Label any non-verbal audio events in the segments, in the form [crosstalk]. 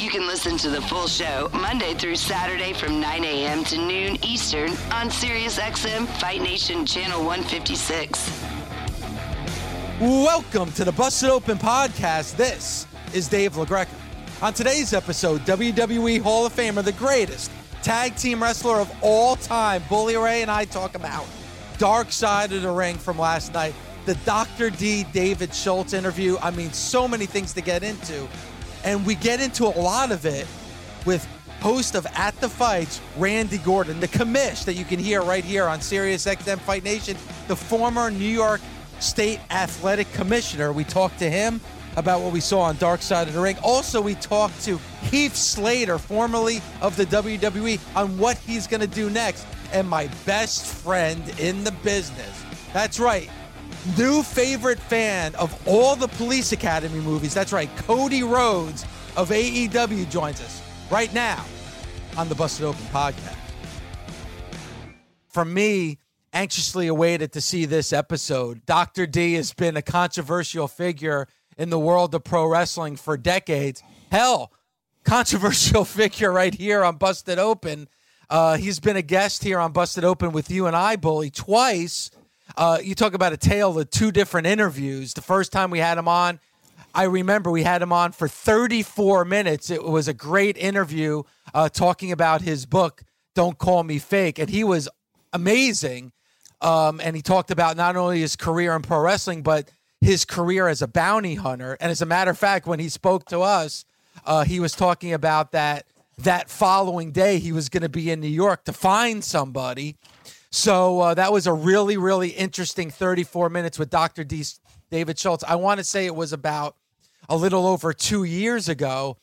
You can listen to the full show Monday through Saturday from 9 a.m. to noon Eastern on SiriusXM Fight Nation Channel 156. Welcome to the Busted Open Podcast. This is Dave LaGreca. On today's episode, WWE Hall of Famer, the greatest tag team wrestler of all time, Bully Ray and I talk about Dark Side of the Ring from last night, the Dr. D. David Schultz interview. I mean, so many things to get into. And we get into a lot of it with host of At the Fights, Randy Gordon, the commish that you can hear right here on Sirius XM Fight Nation, the former New York State Athletic Commissioner. We talked to him about what we saw on Dark Side of the Ring. Also, we talked to Heath Slater, formerly of the WWE, on what he's going to do next. And my best friend in the business. That's right new favorite fan of all the Police Academy movies. That's right, Cody Rhodes of AEW joins us right now on the Busted Open podcast. For me, anxiously awaited to see this episode. Dr. D has been a controversial figure in the world of pro wrestling for decades. Hell, controversial [laughs] figure right here on Busted Open. Uh, he's been a guest here on Busted Open with you and I, Bully, twice uh, you talk about a tale of two different interviews. The first time we had him on, I remember we had him on for 34 minutes. It was a great interview uh, talking about his book, Don't Call Me Fake. And he was amazing. Um, and he talked about not only his career in pro wrestling, but his career as a bounty hunter. And as a matter of fact, when he spoke to us, uh, he was talking about that that following day he was going to be in New York to find somebody so uh, that was a really, really interesting 34 minutes with Dr. D. David Schultz. I want to say it was about a little over two years ago.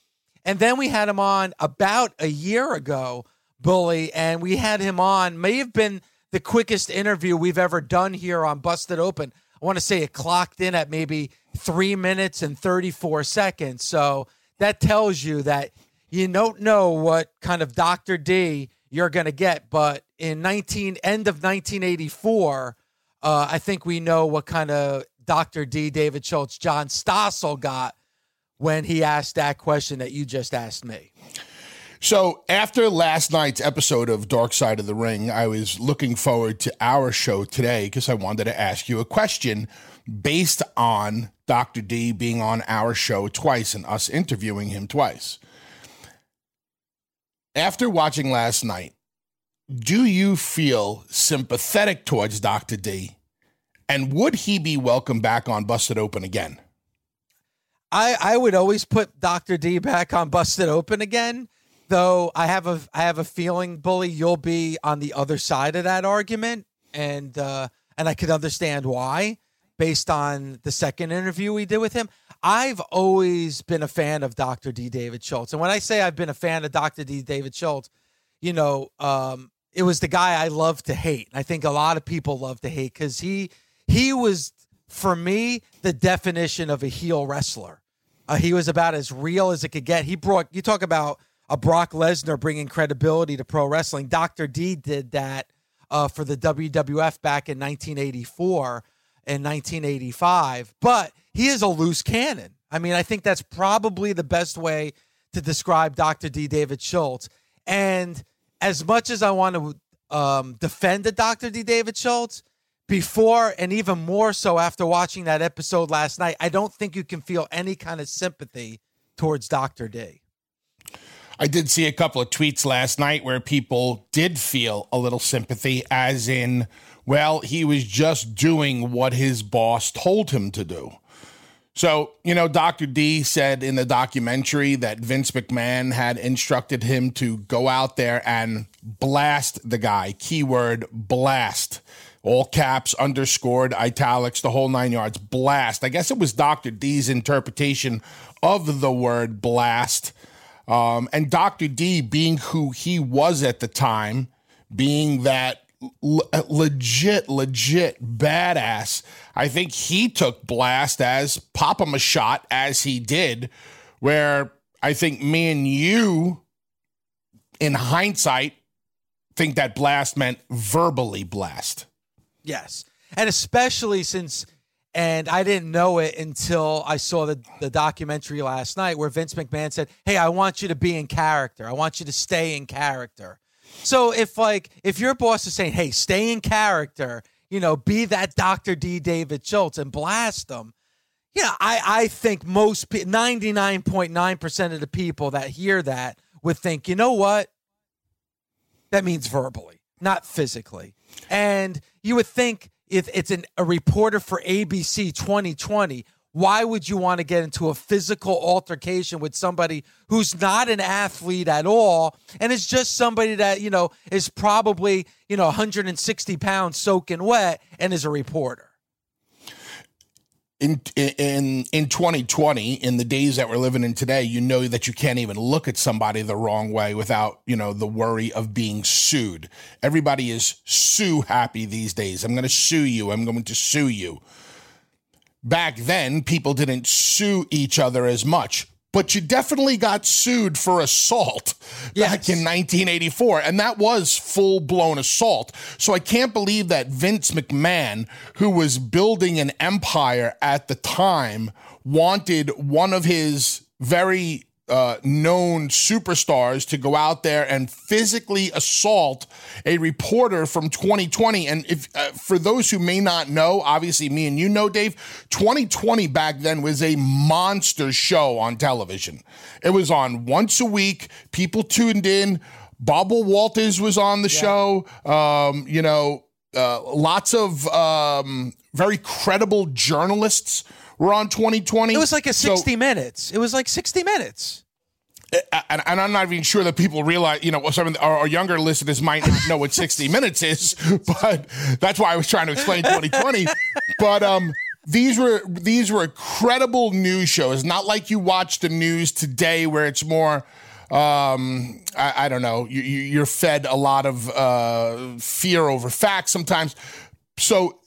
And then we had him on about a year ago, Bully, and we had him on, may have been the quickest interview we've ever done here on Busted Open. I want to say it clocked in at maybe three minutes and 34 seconds. So that tells you that you don't know what kind of Dr. D you're going to get. But in 19 end of 1984, uh, I think we know what kind of Dr. D. David Schultz, John Stossel got when he asked that question that you just asked me. So after last night's episode of Dark Side of the Ring, I was looking forward to our show today because I wanted to ask you a question based on Dr. D being on our show twice and us interviewing him twice. After watching last night, do you feel sympathetic towards Dr. D? And would he be welcome back on Busted Open again? I, I would always put Dr. D back on Busted Open again, though I have a I have a feeling, Bully, you'll be on the other side of that argument. And uh, and I could understand why, based on the second interview we did with him. I've always been a fan of Dr. D. David Schultz. And when I say I've been a fan of Dr. D. David Schultz, you know, um, it was the guy I love to hate. I think a lot of people love to hate because he he was for me the definition of a heel wrestler. Uh, he was about as real as it could get. He brought you talk about a Brock Lesnar bringing credibility to pro wrestling. Dr. D did that uh, for the WWF back in 1984 and 1985, but he is a loose cannon. I mean, I think that's probably the best way to describe Dr. D. David Schultz. And as much as I want to um, defend the Dr. D. David Schultz, before and even more so after watching that episode last night, I don't think you can feel any kind of sympathy towards Dr. D. I did see a couple of tweets last night where people did feel a little sympathy, as in, well, he was just doing what his boss told him to do. So, you know, Dr. D said in the documentary that Vince McMahon had instructed him to go out there and blast the guy. Keyword blast. All caps, underscored, italics, the whole nine yards. Blast. I guess it was Dr. D's interpretation of the word blast. Um, and Dr. D, being who he was at the time, being that Uh, legit, legit badass. I think he took Blast as pop him a shot as he did, where I think me and you, in hindsight, think that Blast meant verbally blast. Yes. And especially since, and I didn't know it until I saw the, the documentary last night where Vince McMahon said, Hey, I want you to be in character. I want you to stay in character. So if like if your boss is saying, "Hey, stay in character," you know, be that Dr. D. David Schultz and blast them. You know, I I think most ninety nine point nine percent of the people that hear that would think, you know what, that means verbally, not physically, and you would think if it's an, a reporter for ABC 2020 why would you want to get into a physical altercation with somebody who's not an athlete at all and is just somebody that, you know, is probably, you know, 160 pounds soaking wet and is a reporter? In, in in 2020 in the days that we're living in today you know that you can't even look at somebody the wrong way without you know the worry of being sued. Everybody is sue happy these days. I'm going to sue you. I'm going to sue you back then, people didn't sue each other as much. But you definitely got sued for assault yes. back in 1984, and that was full blown assault. So I can't believe that Vince McMahon, who was building an empire at the time, wanted one of his very uh, known superstars to go out there and physically assault a reporter from 2020. And if uh, for those who may not know, obviously me and you know, Dave, 2020 back then was a monster show on television. It was on once a week. People tuned in. Barbara Walters was on the yeah. show. Um, you know, uh, lots of um, very credible journalists were on 2020. It was like a 60 so, minutes. It was like 60 minutes. And, and, I'm not even sure that people realize, you know, some of our, our, younger listeners might not know what 60 [laughs] minutes is, but that's why I was trying to explain 2020. [laughs] but um, these were these were credible news shows, not like you watch the news today where it's more um, I, I, don't know, you, are fed a lot of uh, fear over facts sometimes. So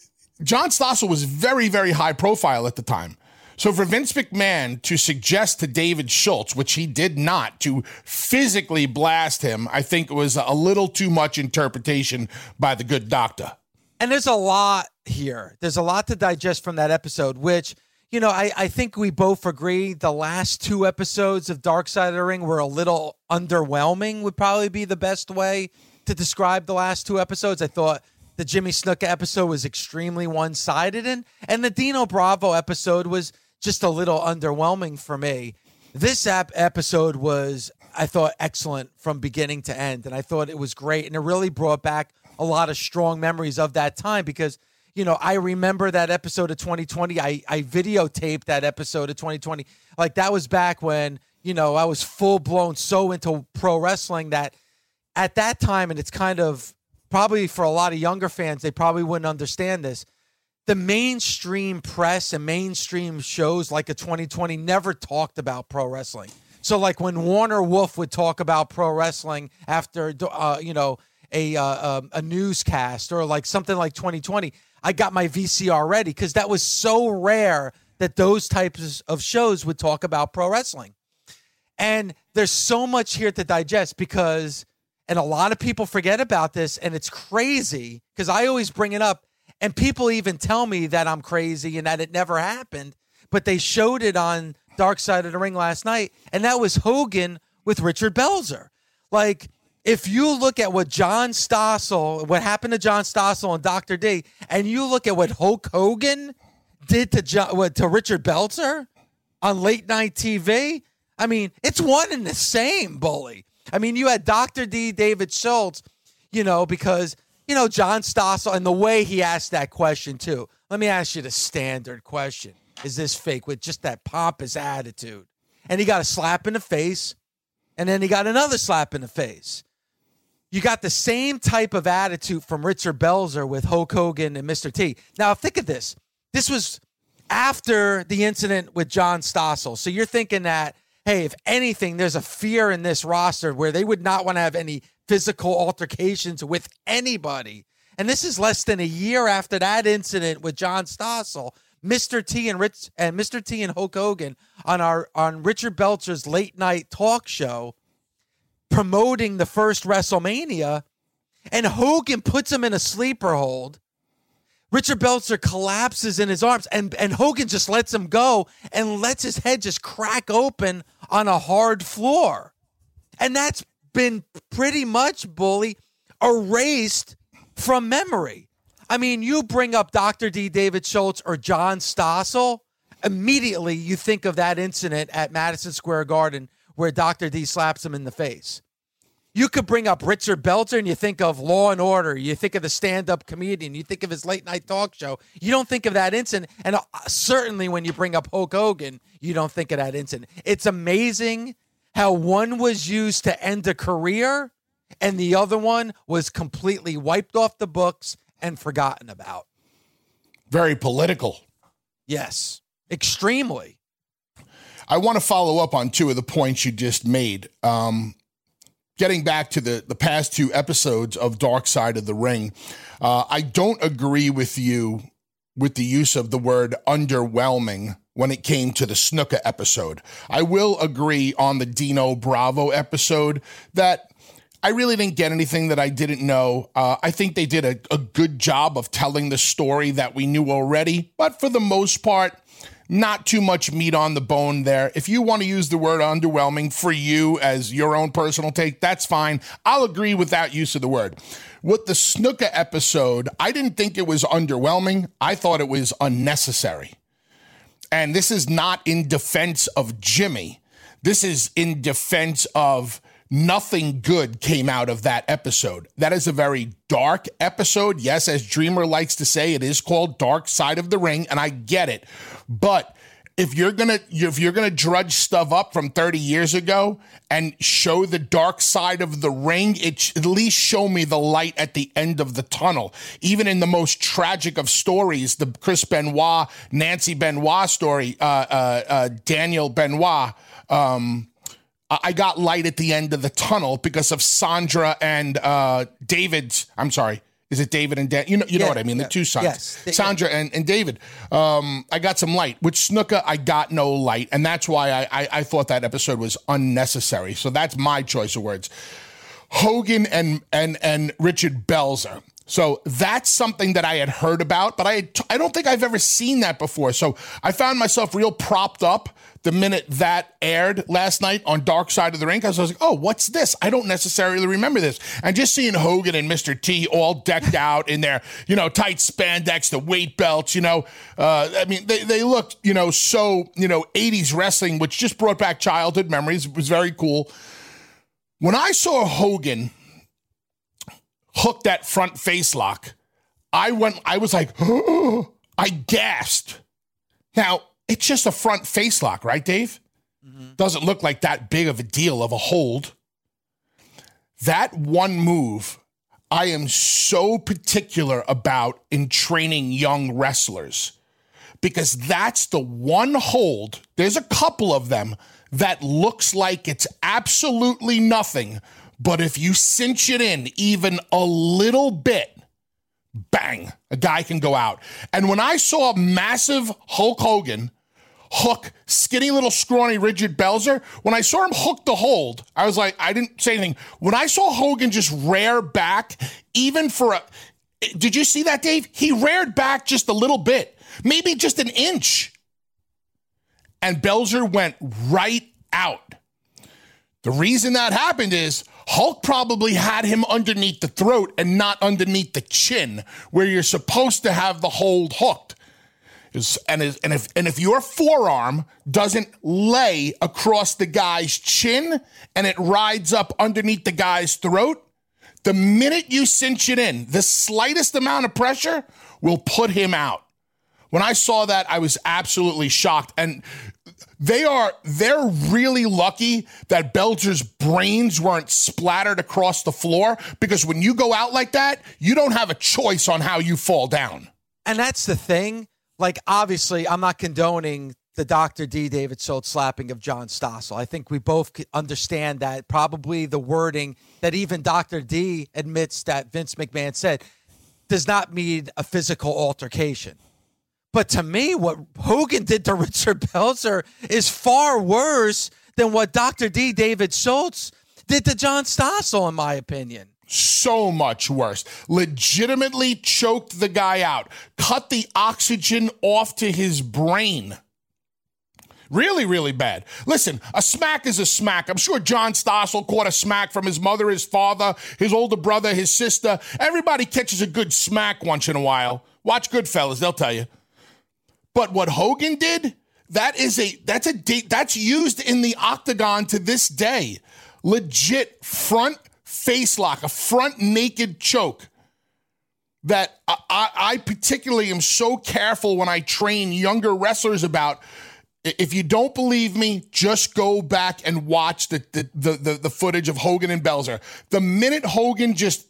John Stossel was very, very high profile at the time. So for Vince McMahon to suggest to David Schultz, which he did not, to physically blast him, I think it was a little too much interpretation by the good doctor. And there's a lot here. There's a lot to digest from that episode, which, you know, I, I think we both agree the last two episodes of Dark Side of the Ring were a little underwhelming, would probably be the best way to describe the last two episodes. I thought the Jimmy Snuka episode was extremely one sided, and, and the Dino Bravo episode was just a little underwhelming for me. This episode was, I thought, excellent from beginning to end, and I thought it was great, and it really brought back a lot of strong memories of that time because you know, I remember that episode of 2020. I, I videotaped that episode of 2020. Like that was back when, you know, I was full blown so into pro wrestling that at that time, and it's kind of probably for a lot of younger fans, they probably wouldn't understand this the mainstream press and mainstream shows like a 2020 never talked about pro wrestling. So like when Warner Wolf would talk about pro wrestling after uh, you know a uh, um, a newscast or like something like 2020, I got my VCR ready because that was so rare that those types of shows would talk about pro wrestling. And there's so much here to digest because and a lot of people forget about this and it's crazy because I always bring it up and people even tell me that I'm crazy and that it never happened, but they showed it on Dark Side of the Ring last night, and that was Hogan with Richard Belzer. Like, if you look at what John Stossel, what happened to John Stossel and Dr. D, and you look at what Hulk Hogan did to John, to Richard Belzer on late night TV, I mean, it's one and the same, bully. I mean, you had Dr. D, David Schultz, you know, because, you know, John Stossel and the way he asked that question, too. Let me ask you the standard question Is this fake with just that pompous attitude? And he got a slap in the face, and then he got another slap in the face. You got the same type of attitude from Richard Belzer with Hulk Hogan and Mr. T. Now, think of this. This was after the incident with John Stossel. So you're thinking that, hey, if anything, there's a fear in this roster where they would not want to have any physical altercations with anybody. And this is less than a year after that incident with John Stossel. Mr. T and Rich and Mr. T and Hulk Hogan on our on Richard Belzer's late night talk show promoting the first WrestleMania, and Hogan puts him in a sleeper hold. Richard Belzer collapses in his arms, and, and Hogan just lets him go and lets his head just crack open on a hard floor. And that's been pretty much, Bully, erased from memory. I mean, you bring up Dr. D. David Schultz or John Stossel, immediately you think of that incident at Madison Square Garden where Dr. D slaps him in the face. You could bring up Richard Belzer and you think of Law and Order. You think of the stand up comedian. You think of his late night talk show. You don't think of that incident. And uh, certainly when you bring up Hulk Hogan, you don't think of that incident. It's amazing how one was used to end a career and the other one was completely wiped off the books and forgotten about. Very political. Yes, extremely. I want to follow up on two of the points you just made. Um, getting back to the, the past two episodes of Dark Side of the Ring, uh, I don't agree with you with the use of the word underwhelming when it came to the Snuka episode. I will agree on the Dino Bravo episode that I really didn't get anything that I didn't know. Uh, I think they did a, a good job of telling the story that we knew already, but for the most part, not too much meat on the bone there. If you want to use the word underwhelming for you as your own personal take, that's fine. I'll agree with that use of the word. With the Snuka episode, I didn't think it was underwhelming. I thought it was unnecessary. And this is not in defense of Jimmy. This is in defense of nothing good came out of that episode. That is a very dark episode. Yes, as Dreamer likes to say, it is called Dark Side of the Ring, and I get it. But if you're gonna if you're gonna drudge stuff up from 30 years ago and show the dark side of the ring, it at least show me the light at the end of the tunnel. Even in the most tragic of stories, the Chris Benoit, Nancy Benoit story, uh, uh, uh, Daniel Benoit. Um, I got light at the end of the tunnel because of Sandra and uh, David's. I'm sorry. Is it David and Dan? You know, you yeah, know what I mean. Yeah, the two sons, yes, Sandra and, and David. Um, I got some light. With Snuka, I got no light, and that's why I, I, I thought that episode was unnecessary. So that's my choice of words. Hogan and and and Richard Belzer. So that's something that I had heard about, but I I don't think I've ever seen that before. So I found myself real propped up the minute that aired last night on Dark Side of the Ring. I was like, oh, what's this? I don't necessarily remember this. And just seeing Hogan and Mr. T all decked [laughs] out in their, you know, tight spandex, the weight belts, you know, uh, I mean, they, they looked, you know, so, you know, 80s wrestling, which just brought back childhood memories. It was very cool. When I saw Hogan hooked that front face lock, I went, I was like, oh, [gasps] I gasped. Now, it's just a front face lock, right, Dave? Mm-hmm. Doesn't look like that big of a deal of a hold. That one move, I am so particular about in training young wrestlers because that's the one hold. There's a couple of them that looks like it's absolutely nothing, but if you cinch it in even a little bit, bang, a guy can go out. And when I saw massive Hulk Hogan hook skinny little scrawny Richard Belzer, when I saw him hook the hold, I was like, I didn't say anything. When I saw Hogan just rear back, even for a, did you see that, Dave? He reared back just a little bit, maybe just an inch. And Belzer went right out. The reason that happened is Hulk probably had him underneath the throat and not underneath the chin, where you're supposed to have the hold hooked. And if and if your forearm doesn't lay across the guy's chin and it rides up underneath the guy's throat, the minute you cinch it in, the slightest amount of pressure will put him out. When I saw that, I was absolutely shocked. And they are they're really lucky that Belcher's brains weren't splattered across the floor because when you go out like that, you don't have a choice on how you fall down. And that's the thing. Like obviously, I'm not condoning the Dr. D. David Schultz slapping of John Stossel. I think we both understand that probably the wording that even Dr. D admits that Vince McMahon said does not mean a physical altercation. But to me, what Hogan did to [laughs] Richard Belzer is far worse than what Dr. D. David Schultz did to John Stossel, in my opinion. So much worse. Legitimately choked the guy out, cut the oxygen off to his brain. Really, really bad. Listen, a smack is a smack. I'm sure John Stossel caught a smack from his mother, his father, his older brother, his sister. Everybody catches a good smack once in a while. Watch Goodfellas, they'll tell you. But what Hogan did, that is a that's a that's used in the octagon to this day. Legit front face lock, a front naked choke. That I, I, I particularly am so careful when I train younger wrestlers about. If you don't believe me, just go back and watch the the, the the, the footage of Hogan and Belzer. The minute Hogan just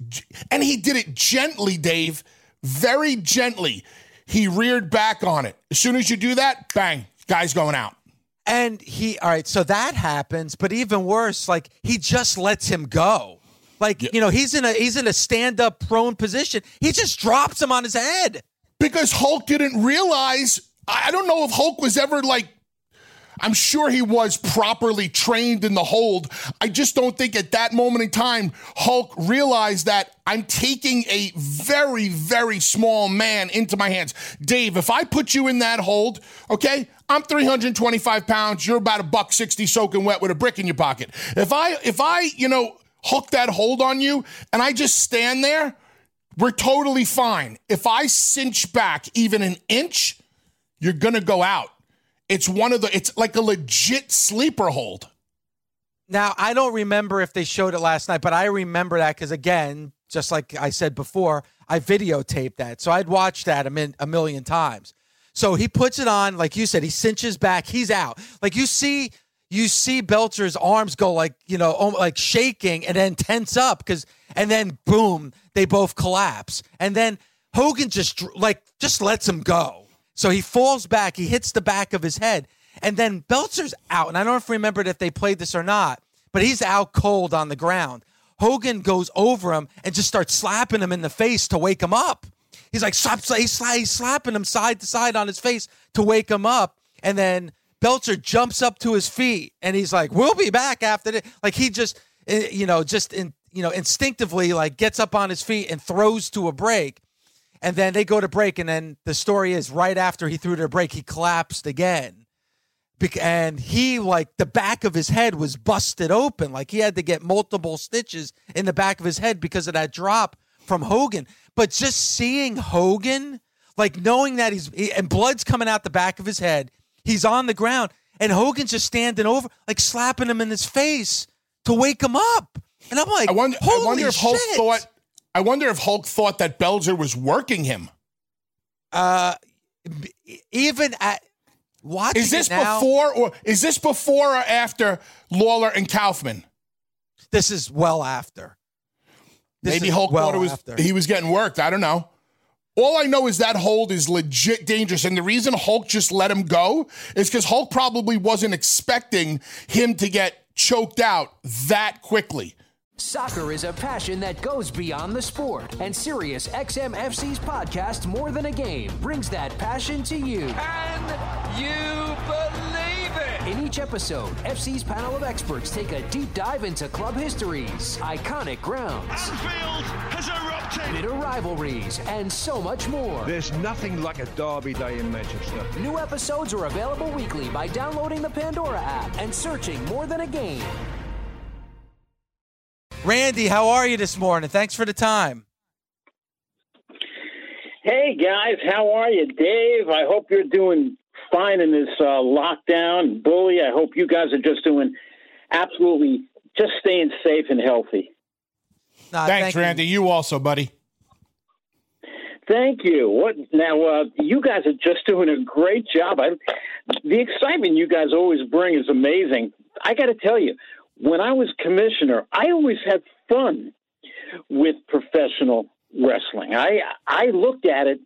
and he did it gently, Dave, very gently. He reared back on it. As soon as you do that, bang, guy's going out. And he, all right, so that happens, but even worse, like he just lets him go. Like, yeah. you know, he's in a he's in a stand-up prone position. He just drops him on his head. Because Hulk didn't realize I don't know if Hulk was ever like I'm sure he was properly trained in the hold. I just don't think at that moment in time, Hulk realized that I'm taking a very, very small man into my hands. Dave, if I put you in that hold, okay, I'm 325 pounds. You're about a buck 60 soaking wet with a brick in your pocket. If I, if I, you know, hook that hold on you and I just stand there, we're totally fine. If I cinch back even an inch, you're going to go out. It's one of the, it's like a legit sleeper hold. Now, I don't remember if they showed it last night, but I remember that because, again, just like I said before, I videotaped that. So I'd watched that a, min- a million times. So he puts it on, like you said, he cinches back, he's out. Like you see, you see Belcher's arms go like, you know, like shaking and then tense up because, and then boom, they both collapse. And then Hogan just like, just lets him go. So he falls back, he hits the back of his head, and then Belcher's out. And I don't know if you remembered if they played this or not, but he's out cold on the ground. Hogan goes over him and just starts slapping him in the face to wake him up. He's like, slap, he's, he's slapping him side to side on his face to wake him up. And then Belcher jumps up to his feet and he's like, we'll be back after this. Like he just, eh, you know, just in, you know, instinctively like gets up on his feet and throws to a break. And then they go to break, and then the story is right after he threw to break, he collapsed again. And he, like, the back of his head was busted open. Like, he had to get multiple stitches in the back of his head because of that drop from Hogan. But just seeing Hogan, like, knowing that he's, and blood's coming out the back of his head, he's on the ground, and Hogan's just standing over, like, slapping him in his face to wake him up. And I'm like, I wonder, I wonder if Hulk thought I wonder if Hulk thought that Belzer was working him. Uh, even at watching is this now, before or is this before or after Lawler and Kaufman? This is well after. This Maybe Hulk well thought it was after. he was getting worked. I don't know. All I know is that hold is legit dangerous. And the reason Hulk just let him go is because Hulk probably wasn't expecting him to get choked out that quickly. Soccer is a passion that goes beyond the sport, and Sirius XM FC's podcast, More Than a Game, brings that passion to you. Can you believe it? In each episode, FC's panel of experts take a deep dive into club histories, iconic grounds, Anfield has erupted, bitter rivalries, and so much more. There's nothing like a derby day in Manchester. New episodes are available weekly by downloading the Pandora app and searching More Than a Game. Randy, how are you this morning? Thanks for the time. Hey guys, how are you, Dave? I hope you're doing fine in this uh, lockdown. Bully, I hope you guys are just doing absolutely just staying safe and healthy. Thanks, thank Randy. You. you also, buddy. Thank you. What now? Uh, you guys are just doing a great job. I, the excitement you guys always bring is amazing. I got to tell you, when I was commissioner, I always had fun with professional wrestling. I I looked at it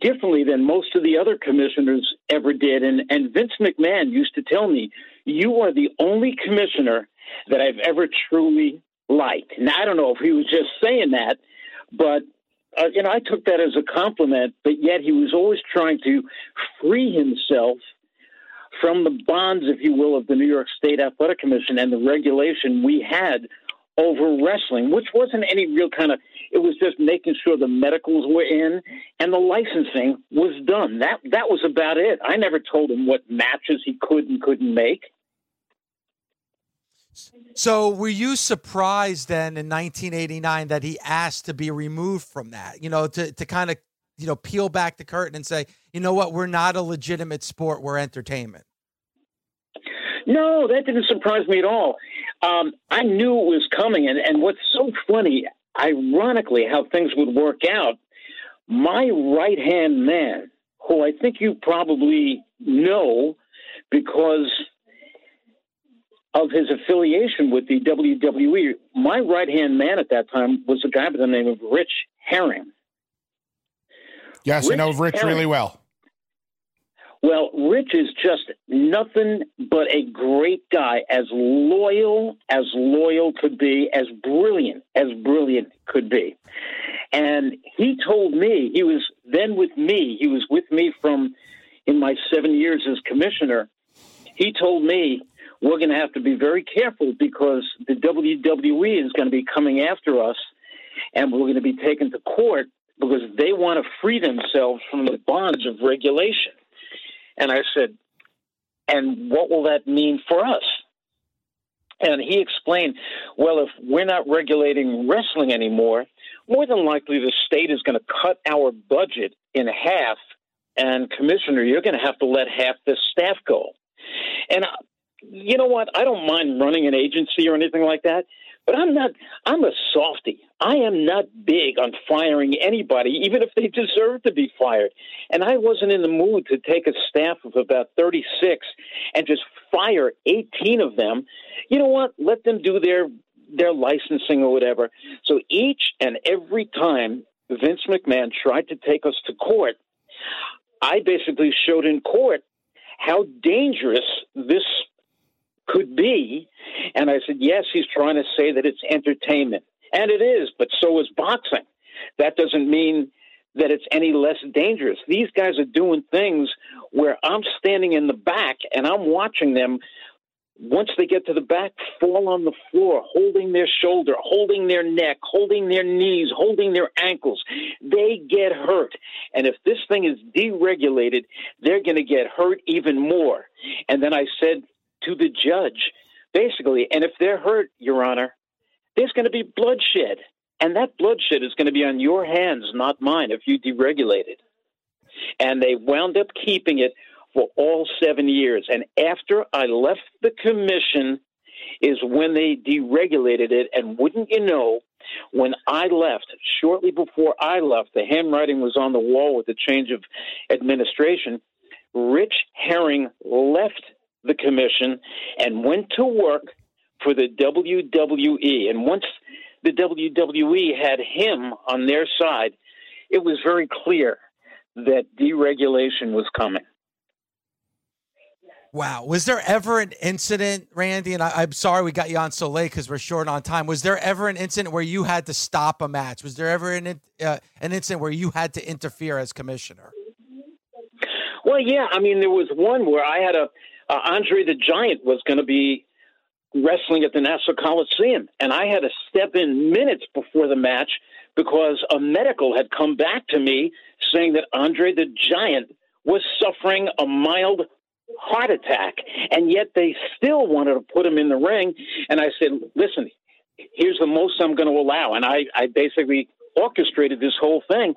differently than most of the other commissioners ever did, and and Vince McMahon used to tell me, "You are the only commissioner that I've ever truly liked." Now I don't know if he was just saying that, but uh, you know, I took that as a compliment, but yet he was always trying to free himself from the bonds, if you will, of the New York State Athletic Commission and the regulation we had over wrestling, which wasn't any real kind of. It was just making sure the medicals were in and the licensing was done. That that was about it. I never told him what matches he could and couldn't make. So, were you surprised then in 1989 that he asked to be removed from that? You know, to to kind of you know peel back the curtain and say, you know what, we're not a legitimate sport, we're entertainment. No, that didn't surprise me at all. Um, I knew it was coming, and and what's so funny, ironically, how things would work out. My right hand man, who I think you probably know, because of his affiliation with the WWE, my right hand man at that time was a guy by the name of Rich Herring. Yes, Rich I know Rich Herring. really well. Well, Rich is just nothing but a great guy, as loyal as loyal could be, as brilliant as brilliant could be. And he told me, he was then with me, he was with me from in my seven years as commissioner. He told me we're going to have to be very careful because the WWE is going to be coming after us and we're going to be taken to court because they want to free themselves from the bonds of regulation. And I said, and what will that mean for us? And he explained, well, if we're not regulating wrestling anymore, more than likely the state is going to cut our budget in half. And, Commissioner, you're going to have to let half the staff go. And uh, you know what? I don't mind running an agency or anything like that, but I'm not, I'm a softy. I am not big on firing anybody, even if they deserve to be fired. And I wasn't in the mood to take a staff of about 36 and just fire 18 of them. You know what? Let them do their their licensing or whatever. So each and every time Vince McMahon tried to take us to court, I basically showed in court how dangerous this could be. And I said, yes, he's trying to say that it's entertainment. And it is, but so is boxing. That doesn't mean that it's any less dangerous. These guys are doing things where I'm standing in the back and I'm watching them once they get to the back, fall on the floor, holding their shoulder, holding their neck, holding their knees, holding their ankles. They get hurt. And if this thing is deregulated, they're going to get hurt even more. And then I said to the judge, basically. And if they're hurt, Your Honor, there's going to be bloodshed. And that bloodshed is going to be on your hands, not mine, if you deregulate it. And they wound up keeping it for all seven years. And after I left the commission, is when they deregulated it. And wouldn't you know, when I left, shortly before I left, the handwriting was on the wall with the change of administration. Rich Herring left the commission and went to work for the WWE. And once the WWE had him on their side, it was very clear that deregulation was coming. Wow. Was there ever an incident, Randy? And I, am sorry we got you on so late because we're short on time. Was there ever an incident where you had to stop a match? Was there ever an, uh, an incident where you had to interfere as commissioner? Well, yeah. I mean, there was one where I had a uh, Andre the Giant was going to be wrestling at the Nassau Coliseum, and I had to step in minutes before the match because a medical had come back to me saying that Andre the Giant was suffering a mild heart attack, and yet they still wanted to put him in the ring. And I said, "Listen, here's the most I'm going to allow," and I, I basically orchestrated this whole thing,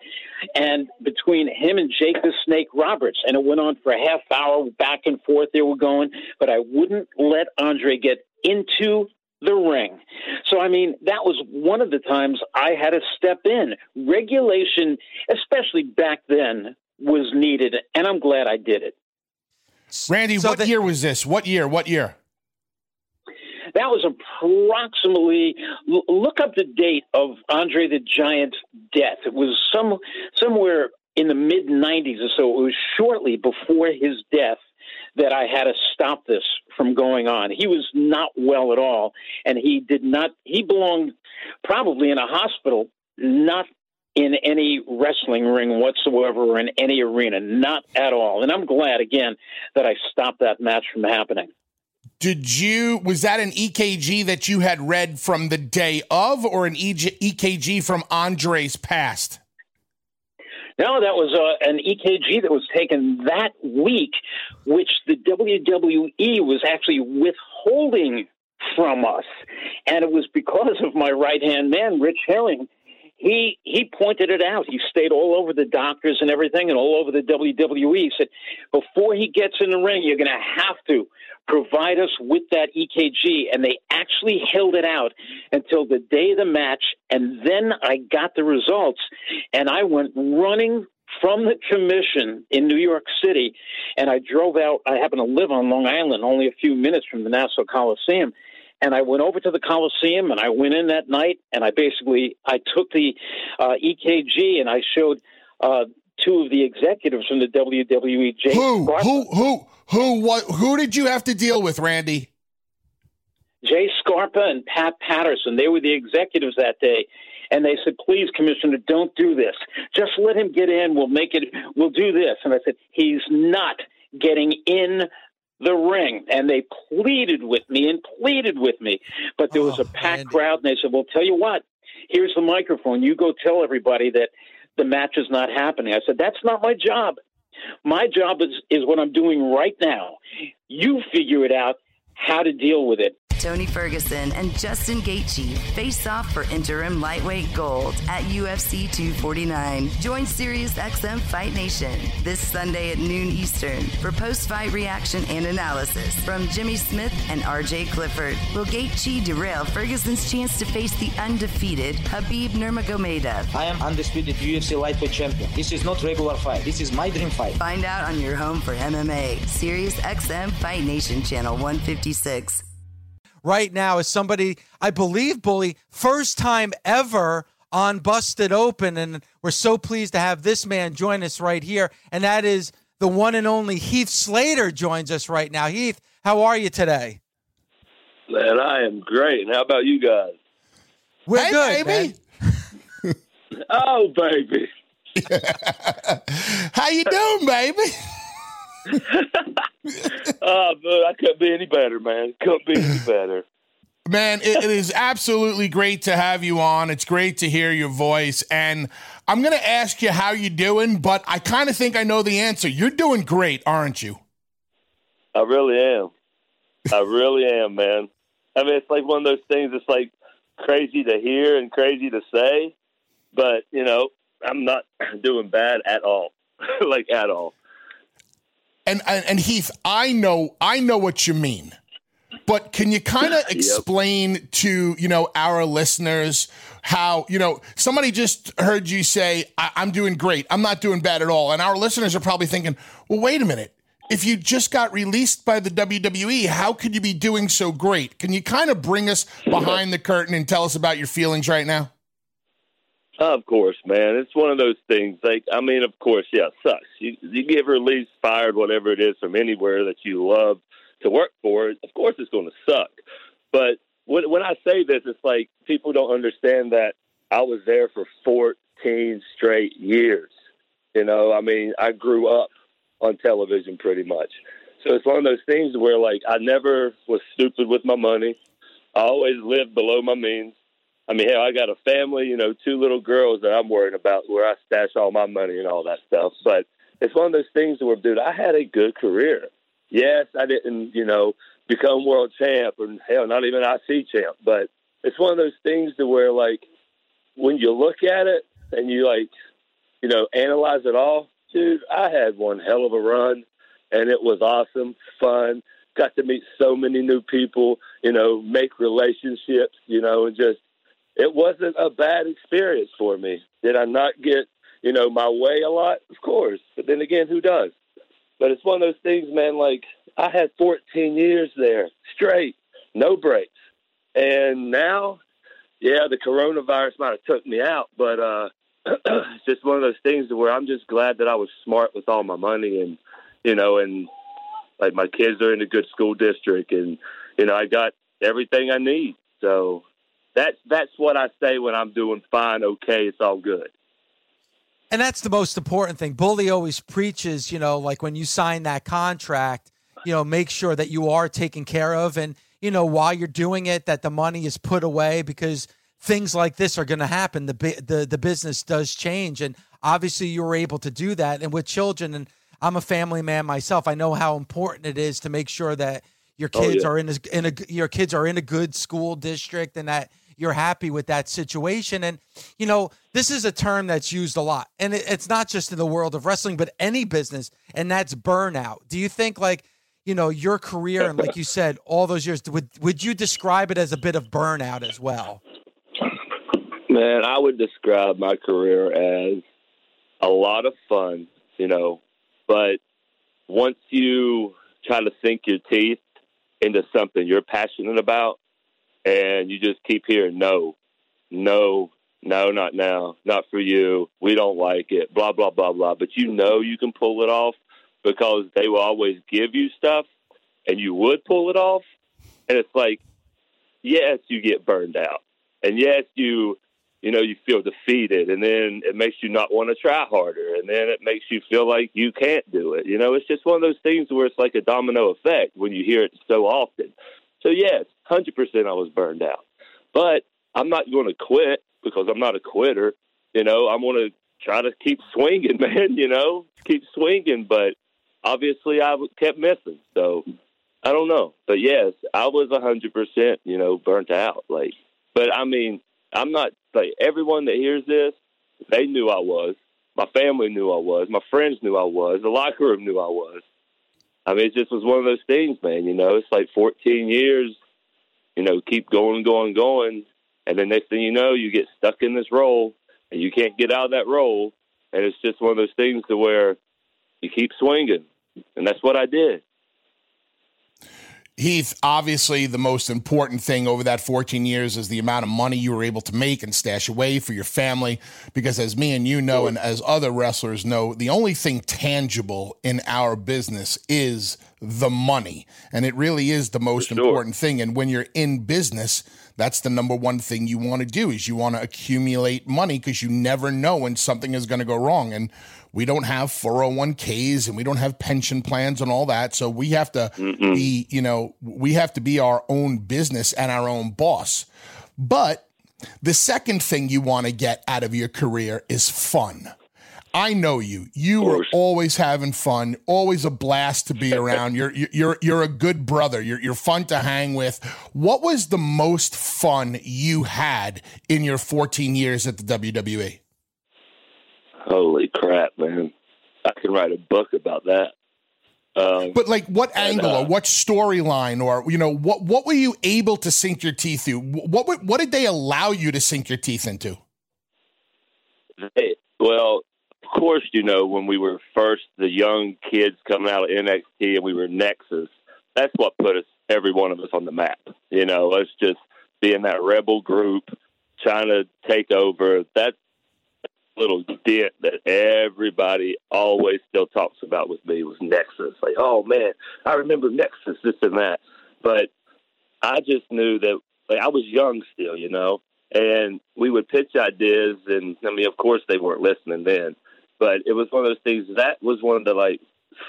and between him and Jake the Snake Roberts, and it went on for a half hour back and forth. They were going, but I wouldn't let Andre get into the ring. So, I mean, that was one of the times I had to step in. Regulation, especially back then, was needed, and I'm glad I did it. Randy, so what the- year was this? What year? What year? That was approximately look up the date of Andre the Giant's death. It was some somewhere in the mid 90s or so. It was shortly before his death that I had to stop this from going on. He was not well at all, and he did not. He belonged probably in a hospital, not in any wrestling ring whatsoever or in any arena, not at all. And I'm glad again that I stopped that match from happening. Did you was that an EKG that you had read from the day of or an EKG from Andre's past? No, that was uh, an EKG that was taken that week, which the WWE was actually withholding from us. And it was because of my right hand man, Rich Herring. He he pointed it out. He stayed all over the doctors and everything, and all over the WWE. He said, before he gets in the ring, you're going to have to provide us with that EKG. And they actually held it out until the day of the match. And then I got the results and I went running from the commission in New York City. And I drove out. I happen to live on Long Island, only a few minutes from the Nassau Coliseum. And I went over to the Coliseum and I went in that night and I basically I took the uh, EKG and I showed uh, two of the executives from the WWE. Jay who, who, who, who, what, who did you have to deal with, Randy? Jay Scarpa and Pat Patterson. They were the executives that day. And they said, please, Commissioner, don't do this. Just let him get in. We'll make it, we'll do this. And I said, he's not getting in the ring. And they pleaded with me and pleaded with me. But there was oh, a packed Randy. crowd, and they said, well, tell you what, here's the microphone. You go tell everybody that the match is not happening. I said, that's not my job. My job is, is what I'm doing right now. You figure it out how to deal with it. Tony Ferguson and Justin Gaethje face off for interim lightweight gold at UFC 249. Join SiriusXM Fight Nation this Sunday at noon Eastern for post-fight reaction and analysis from Jimmy Smith and RJ Clifford. Will Gaethje derail Ferguson's chance to face the undefeated Habib Nurmagomedov? I am undisputed UFC lightweight champion. This is not regular fight. This is my dream fight. Find out on your home for MMA, SiriusXM Fight Nation Channel 156 right now is somebody, I believe, Bully, first time ever on Busted Open. And we're so pleased to have this man join us right here. And that is the one and only Heath Slater joins us right now. Heath, how are you today? Man, I am great. And how about you guys? We're hey, good, baby. [laughs] oh, baby. [laughs] how you doing, baby? [laughs] [laughs] Ah, oh, but I couldn't be any better, man. Couldn't be any [laughs] better. Man, it, it is absolutely great to have you on. It's great to hear your voice. And I'm going to ask you how you're doing, but I kind of think I know the answer. You're doing great, aren't you? I really am. I really am, man. I mean, it's like one of those things that's like crazy to hear and crazy to say, but, you know, I'm not [clears throat] doing bad at all. [laughs] like, at all. And, and and Heath, I know I know what you mean. But can you kind of [laughs] explain yep. to, you know, our listeners how, you know, somebody just heard you say, I- I'm doing great. I'm not doing bad at all. And our listeners are probably thinking, well, wait a minute. If you just got released by the WWE, how could you be doing so great? Can you kind of bring us behind the curtain and tell us about your feelings right now? Of course, man. It's one of those things. Like, I mean, of course, yeah, it sucks. You, you get released, fired, whatever it is, from anywhere that you love to work for. Of course, it's going to suck. But when, when I say this, it's like people don't understand that I was there for 14 straight years. You know, I mean, I grew up on television pretty much. So it's one of those things where, like, I never was stupid with my money. I always lived below my means. I mean, hell, I got a family, you know, two little girls that I'm worried about where I stash all my money and all that stuff. But it's one of those things where, dude, I had a good career. Yes, I didn't, you know, become world champ or hell, not even IC champ, but it's one of those things to where, like, when you look at it and you like, you know, analyze it all, dude, I had one hell of a run, and it was awesome, fun. Got to meet so many new people, you know, make relationships, you know, and just it wasn't a bad experience for me. Did I not get, you know, my way a lot? Of course. But then again, who does? But it's one of those things, man, like I had 14 years there straight, no breaks. And now, yeah, the coronavirus might have took me out, but uh [clears throat] it's just one of those things where I'm just glad that I was smart with all my money and you know, and like my kids are in a good school district and you know, I got everything I need. So that's that's what I say when I'm doing fine, okay, it's all good. And that's the most important thing. Bully always preaches, you know, like when you sign that contract, you know, make sure that you are taken care of and, you know, while you're doing it, that the money is put away because things like this are going to happen. The, the, the business does change. And obviously you were able to do that. And with children, and I'm a family man myself, I know how important it is to make sure that your Oh, kids yeah. are in a, in a, your kids are in a good school district and that you're happy with that situation. And, you know, this is a term that's used a lot. And it, it's not just in the world of wrestling, but any business, and that's burnout. Do you think, like, you know, your career and, like you said, all those years, would, would you describe it as a bit of burnout as well? Man, I would describe my career as a lot of fun, you know, but once you try to sink your teeth into something you're passionate about and you just keep hearing no, no, no, not now, not for you, we don't like it, blah, blah, blah, blah. But you know you can pull it off because they will always give you stuff and you would pull it off. And it's like, yes, you get burned out. And yes, you you know, you feel defeated and then it makes you not want to try harder and then it makes you feel like you can't do it. You know, it's just one of those things where it's like a domino effect when you hear it so often. So yes, 100% I was burned out. But I'm not going to quit because I'm not a quitter. You know, I'm going to try to keep swinging, [laughs] man, you know, keep swinging, but obviously I kept missing. So I don't know. But yes, I was 100%, you know, burnt out like but I mean, I'm not like everyone that hears this, they knew I was. My family knew I was. My friends knew I was. The locker room knew I was. I mean, it just was one of those things, man. You know, it's like 14 years. You know, keep going, going, going, and then next thing you know, you get stuck in this role, and you can't get out of that role, and it's just one of those things to where you keep swinging, and that's what I did. Heath, obviously, the most important thing over that 14 years is the amount of money you were able to make and stash away for your family. Because, as me and you know, and as other wrestlers know, the only thing tangible in our business is the money. And it really is the most important thing. And when you're in business, that's the number one thing you want to do is you want to accumulate money because you never know when something is going to go wrong. And we don't have 401ks and we don't have pension plans and all that. So we have to be, you know, we have to be our own business and our own boss. But the second thing you want to get out of your career is fun. I know you. You are always having fun, always a blast to be [laughs] around. You're you're you're a good brother. You're you're fun to hang with. What was the most fun you had in your 14 years at the? WWE? Holy crap, man! I can write a book about that. Um, But like, what and, angle uh, or what storyline or you know what what were you able to sink your teeth through? What what, what did they allow you to sink your teeth into? They, well, of course, you know, when we were first the young kids coming out of NXT and we were Nexus, that's what put us, every one of us, on the map. You know, us just being that rebel group trying to take over. That little dent that everybody always still talks about with me was Nexus. Like, oh man, I remember Nexus, this and that. But I just knew that like I was young still, you know, and we would pitch ideas, and I mean, of course, they weren't listening then, but it was one of those things. That was one of the like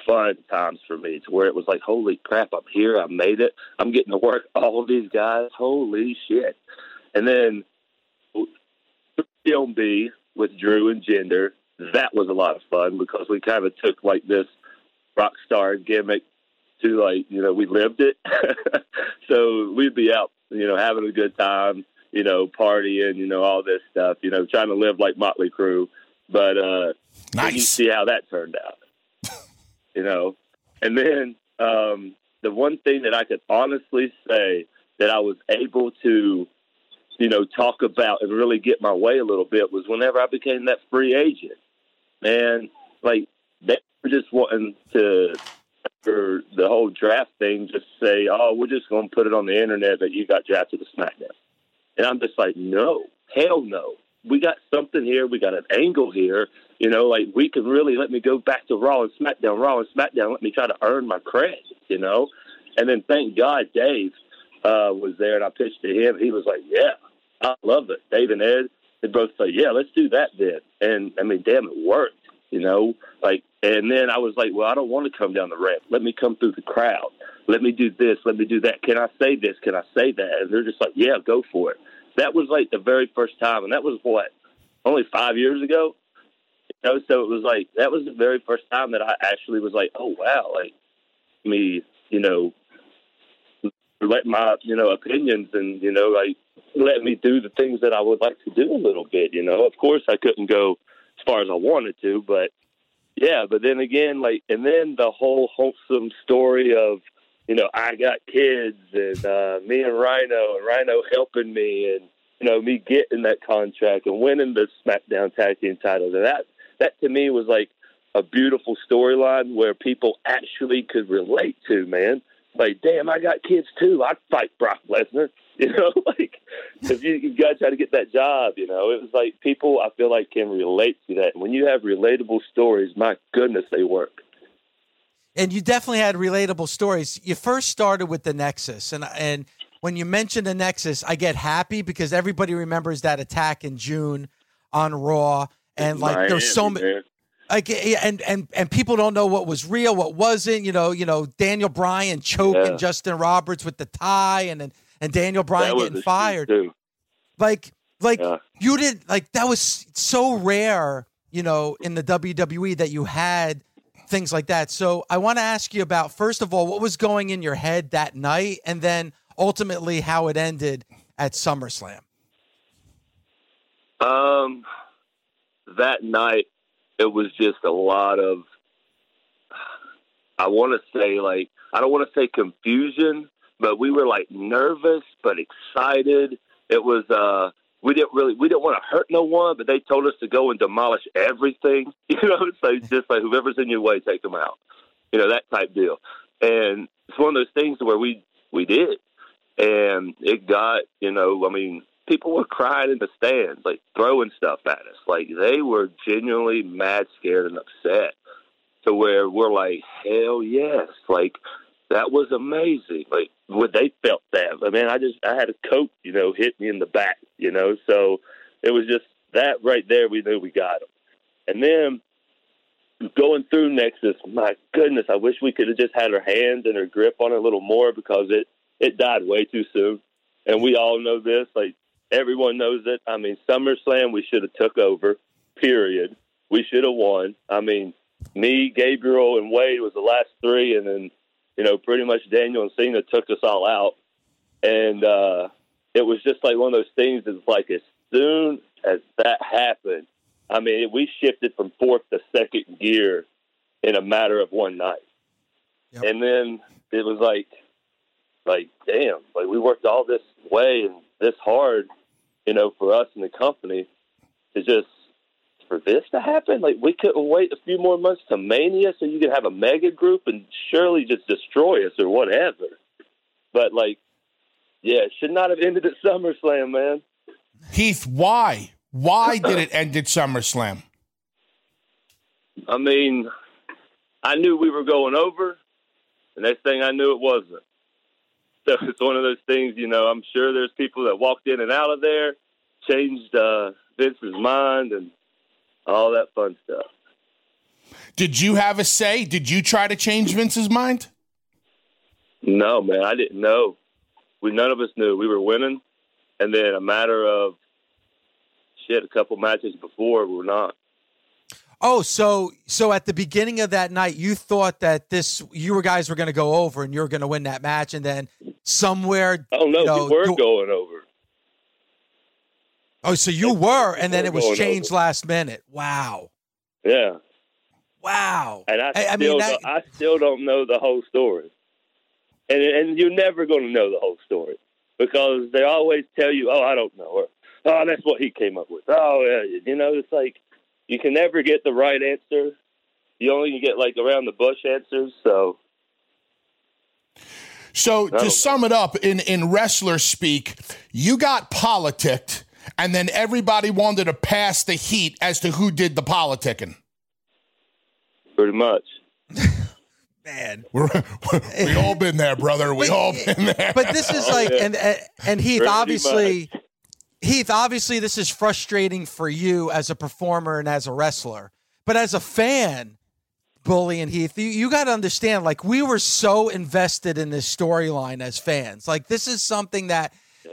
fun times for me, to where it was like, holy crap, I'm here, I made it, I'm getting to work all these guys, holy shit, and then 3MB with Drew and Jinder, that was a lot of fun because we kind of took like this rock star gimmick to like you know we lived it [laughs] so we'd be out you know having a good time you know, partying, you know, all this stuff, you know, trying to live like Motley Crue. But uh, nice. you see how that turned out, [laughs] you know. And then um, the one thing that I could honestly say that I was able to, you know, talk about and really get my way a little bit was whenever I became that free agent. Man, like they were just wanting to for the whole draft thing, just say, "Oh, we're just going to put it on the internet that you got drafted to SmackDown," and I'm just like, "No, hell no. We got something here. We got an angle here. You know, like we can really let me go back to Raw and SmackDown, Raw and SmackDown. Let me try to earn my credit. You know, and then thank God Dave uh, was there, and I pitched to him. He was like, "Yeah, I love it." Dave and Ed, they both say, "Yeah, let's do that then." And I mean, damn, it worked. You know, like, and then I was like, "Well, I don't want to come down the ramp. Let me come through the crowd. Let me do this. Let me do that. Can I say this? Can I say that?" And they're just like, "Yeah, go for it." That was like the very first time, and that was what only five years ago. You know, so it was like that was the very first time that I actually was like, "Oh wow!" Like me, you know, let my you know opinions and you know like let me do the things that I would like to do a little bit. You know, of course I couldn't go as far as I wanted to, but yeah. But then again, like and then the whole wholesome story of you know I got kids and uh, me and Rhino and Rhino helping me and you know me getting that contract and winning the SmackDown Tag Team titles and that that to me was like a beautiful storyline where people actually could relate to man like, damn, I got kids too. I'd fight Brock Lesnar. [laughs] You know, like, if you, you got to try to get that job. You know, it was like people I feel like can relate to that. When you have relatable stories, my goodness, they work. And you definitely had relatable stories. You first started with the Nexus, and and when you mention the Nexus, I get happy because everybody remembers that attack in June on Raw, and like Miami, there's so many man. Like and and and people don't know what was real, what wasn't. You know, you know Daniel Bryan choking Yeah. Justin Roberts with the tie, and and, and Daniel Bryan getting fired. Like like Yeah. you did like that was so rare, you know, in the WWE that you had things like that. So I want to ask you about first of all what was going in your head that night, and then ultimately how it ended at SummerSlam. Um, that night, it was just a lot of. I want to say like I don't want to say confusion, but we were like nervous but excited. It was uh we didn't really we didn't want to hurt no one, but they told us to go and demolish everything. [laughs] You know, so just like whoever's in your way, take them out. You know that type deal. And it's one of those things where we we did, and it got you know I mean people were crying in the stands, like throwing stuff at us. Like they were genuinely mad, scared, and upset. To where we're like, hell yes, like that was amazing. Like when they felt that. I mean, I just I had a coat, you know, hit me in the back, you know. So it was just that right there. We knew we got them. And then going through Nexus, my goodness, I wish we could have just had our hands and our grip on it a little more because it it died way too soon. And we all know this. Like everyone knows it. I mean, SummerSlam, we should have took over. Period. We should have won. I mean, me, Gabriel, and Wade was the last three, and then you know, pretty much Daniel and Cena took us all out. And uh, it was just like one of those things. It's like as soon as that happened, I mean, we shifted from fourth to second gear in a matter of one night. And then it was like, like, damn, like we worked all this way and this hard, you know, for us in the company to just for this to happen. Like we couldn't wait a few more months to Mania so you could have a mega group and surely just destroy us or whatever. But like, yeah, it should not have ended at [laughs] SummerSlam, man. Heath, why? Why did it end at SummerSlam? I mean, I knew we were going over. The next thing I knew, it wasn't. So [laughs] it's one of those things, you know. I'm sure there's people that walked in and out of there, changed uh, Vince's mind, and all that fun stuff. Did you have a say? Did you try to change Vince's mind? No, man, I didn't know. We none of us knew. We were winning, and then a matter of shit, a couple matches before, we were not. Oh, so so at the beginning of that night, you thought that this you were guys were going to go over and you were going to win that match, and then somewhere. Oh no, you know, we were you- going over. Oh, so you were, and then it was changed last minute. Wow. Yeah. Wow. And I, I- I still mean, that- don't, I still don't know the whole story. And and you're never going to know the whole story because they always tell you, "Oh, I don't know," or "Oh, that's what he came up with." Oh, yeah, you know, it's like you can never get the right answer. You only get like around the bush answers. So So to sum it up, in in wrestler speak, you got politicked, and then everybody wanted to pass the heat as to who did the politicking. pretty much. [laughs] Man, [laughs] We're, we all been there, brother. We all been there. But this is Oh, like, yeah. and and, and Heath, Pretty obviously, Heath, obviously, this is frustrating for you as a performer and as a wrestler. But as a fan, Bully and Heath, you, you got to understand, like, we were so invested in this storyline as fans. Like, this is something that,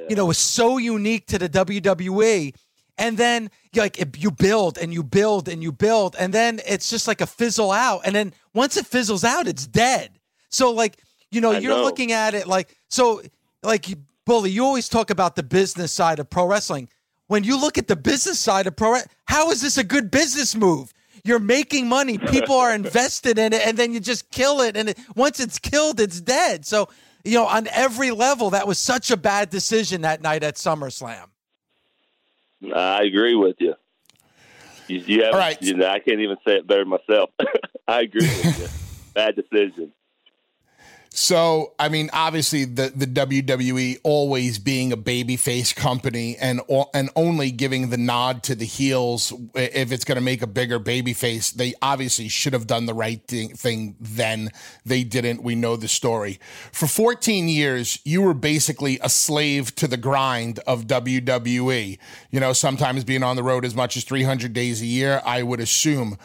you know, was so unique to the WWE. And then, like, it, you build and you build and you build, and then it's just like a fizzle out. And then once it fizzles out, it's dead. So, like, you know, I you're know. looking at it like, so, like, Bully, you always talk about the business side of pro wrestling. When you look at the business side of pro, how is this a good business move? You're making money, people are [laughs] invested in it, and then you just kill it. And it, once it's killed, it's dead. So, you know, on every level, that was such a bad decision that night at SummerSlam. I agree with you. You, you have, right. you know, I can't even say it better myself. [laughs] I agree with you. [laughs] Bad decision. So, I mean, obviously, the, the WWE always being a babyface company and and only giving the nod to the heels if it's going to make a bigger babyface, they obviously should have done the right thing, thing then. They didn't. We know the story. For 14 years, you were basically a slave to the grind of WWE. You know, sometimes being on the road as much as 300 days a year, I would assume.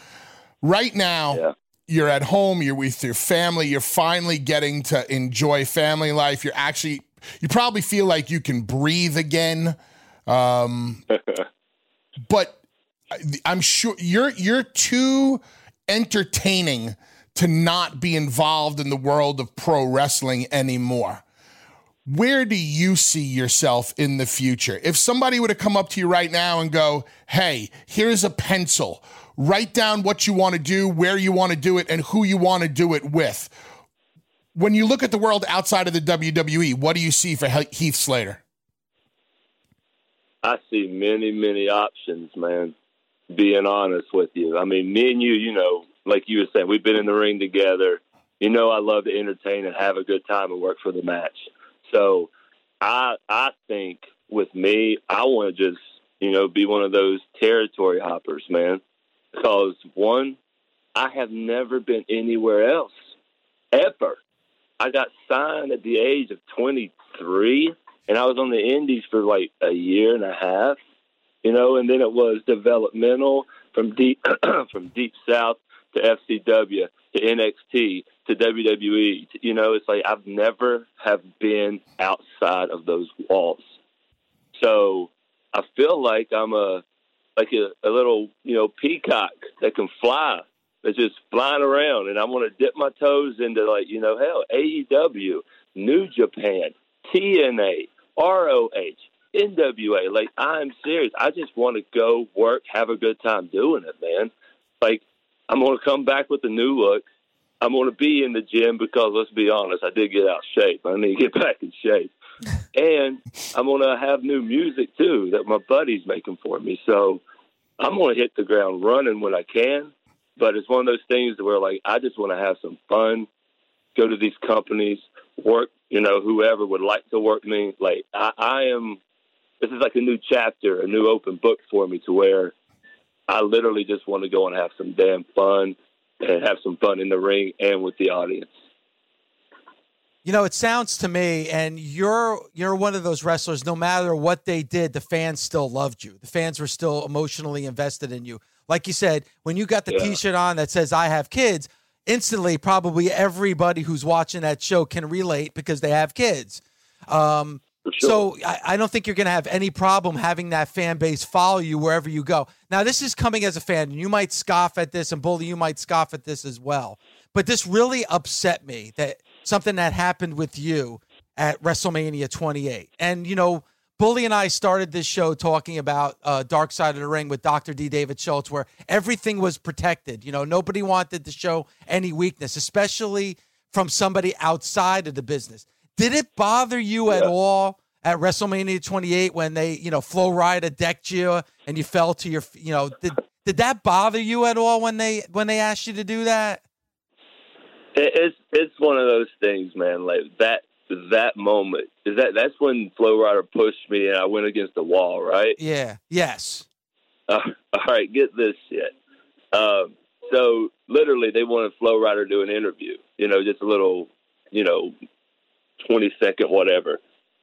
Right now, Yeah. You're at home, you're with your family, you're finally getting to enjoy family life. You're actually, you probably feel like you can breathe again. Um, [laughs] but I'm sure you're you're too entertaining to not be involved in the world of pro wrestling anymore. Where do you see yourself in the future? If somebody were to come up to you right now and go, "Hey, here's a pencil. Write down what you want to do, where you want to do it, and who you want to do it with." When you look at the world outside of the WWE, what do you see for Heath Slater? I see many, many options, man. Being honest with you, I mean, me and you, you know, like you were saying, we've been in the ring together. You know, I love to entertain and have a good time and work for the match. So, I I think with me, I want to just you know be one of those territory hoppers, man. Because one, I have never been anywhere else ever. I got signed at the age of 23, and I was on the Indies for like a year and a half, you know, and then it was developmental from deep [clears throat] from deep south to FCW to NXT to WWE. You know, it's like I've never have been outside of those walls. So I feel like I'm a like a, a little you know peacock that can fly that's just flying around and I want to dip my toes into like, you know, hell, AEW, New Japan, TNA, ROH, NWA. Like I'm serious. I just want to go work, have a good time doing it, man. Like I'm gonna come back with a new look. I'm gonna be in the gym because let's be honest, I did get out of shape. I need to get back in shape. And I'm gonna have new music too that my buddy's making for me. So I'm gonna hit the ground running when I can. But it's one of those things where like I just want to have some fun, go to these companies, work. You know, whoever would like to work me. Like I, I am. This is like a new chapter, a new open book for me to where I literally just want to go and have some damn fun and have some fun in the ring and with the audience. You know, it sounds to me, and you're you're one of those wrestlers. No matter what they did, the fans still loved you. The fans were still emotionally invested in you. Like you said, when you got the Yeah. T-shirt on that says "I have kids," instantly, probably everybody who's watching that show can relate because they have kids. Um, sure. So I, I don't think you're going to have any problem having that fan base follow you wherever you go. Now, this is coming as a fan, and you might scoff at this, and Bully, you might scoff at this as well. But this really upset me that something that happened with you at WrestleMania 28. And, you know, Bully and I started this show talking about uh, Dark Side of the Ring with Dr. D. David Schultz, where everything was protected. You know, nobody wanted to show any weakness, especially from somebody outside of the business. Did it bother you at all at WrestleMania 28 when they, you know, Flo Rida decked you and you fell to your, you know, did did that bother you at all when they when they asked you to do that? It, it's it's one of those things, man. Like that that moment is that that's when Flo Rida pushed me and I went against the wall, right? Yeah. Yes. Uh, [laughs] all right, get this shit. Um, so literally, they wanted Flo Rida to do an interview. You know, just a little, you know, twenty second whatever.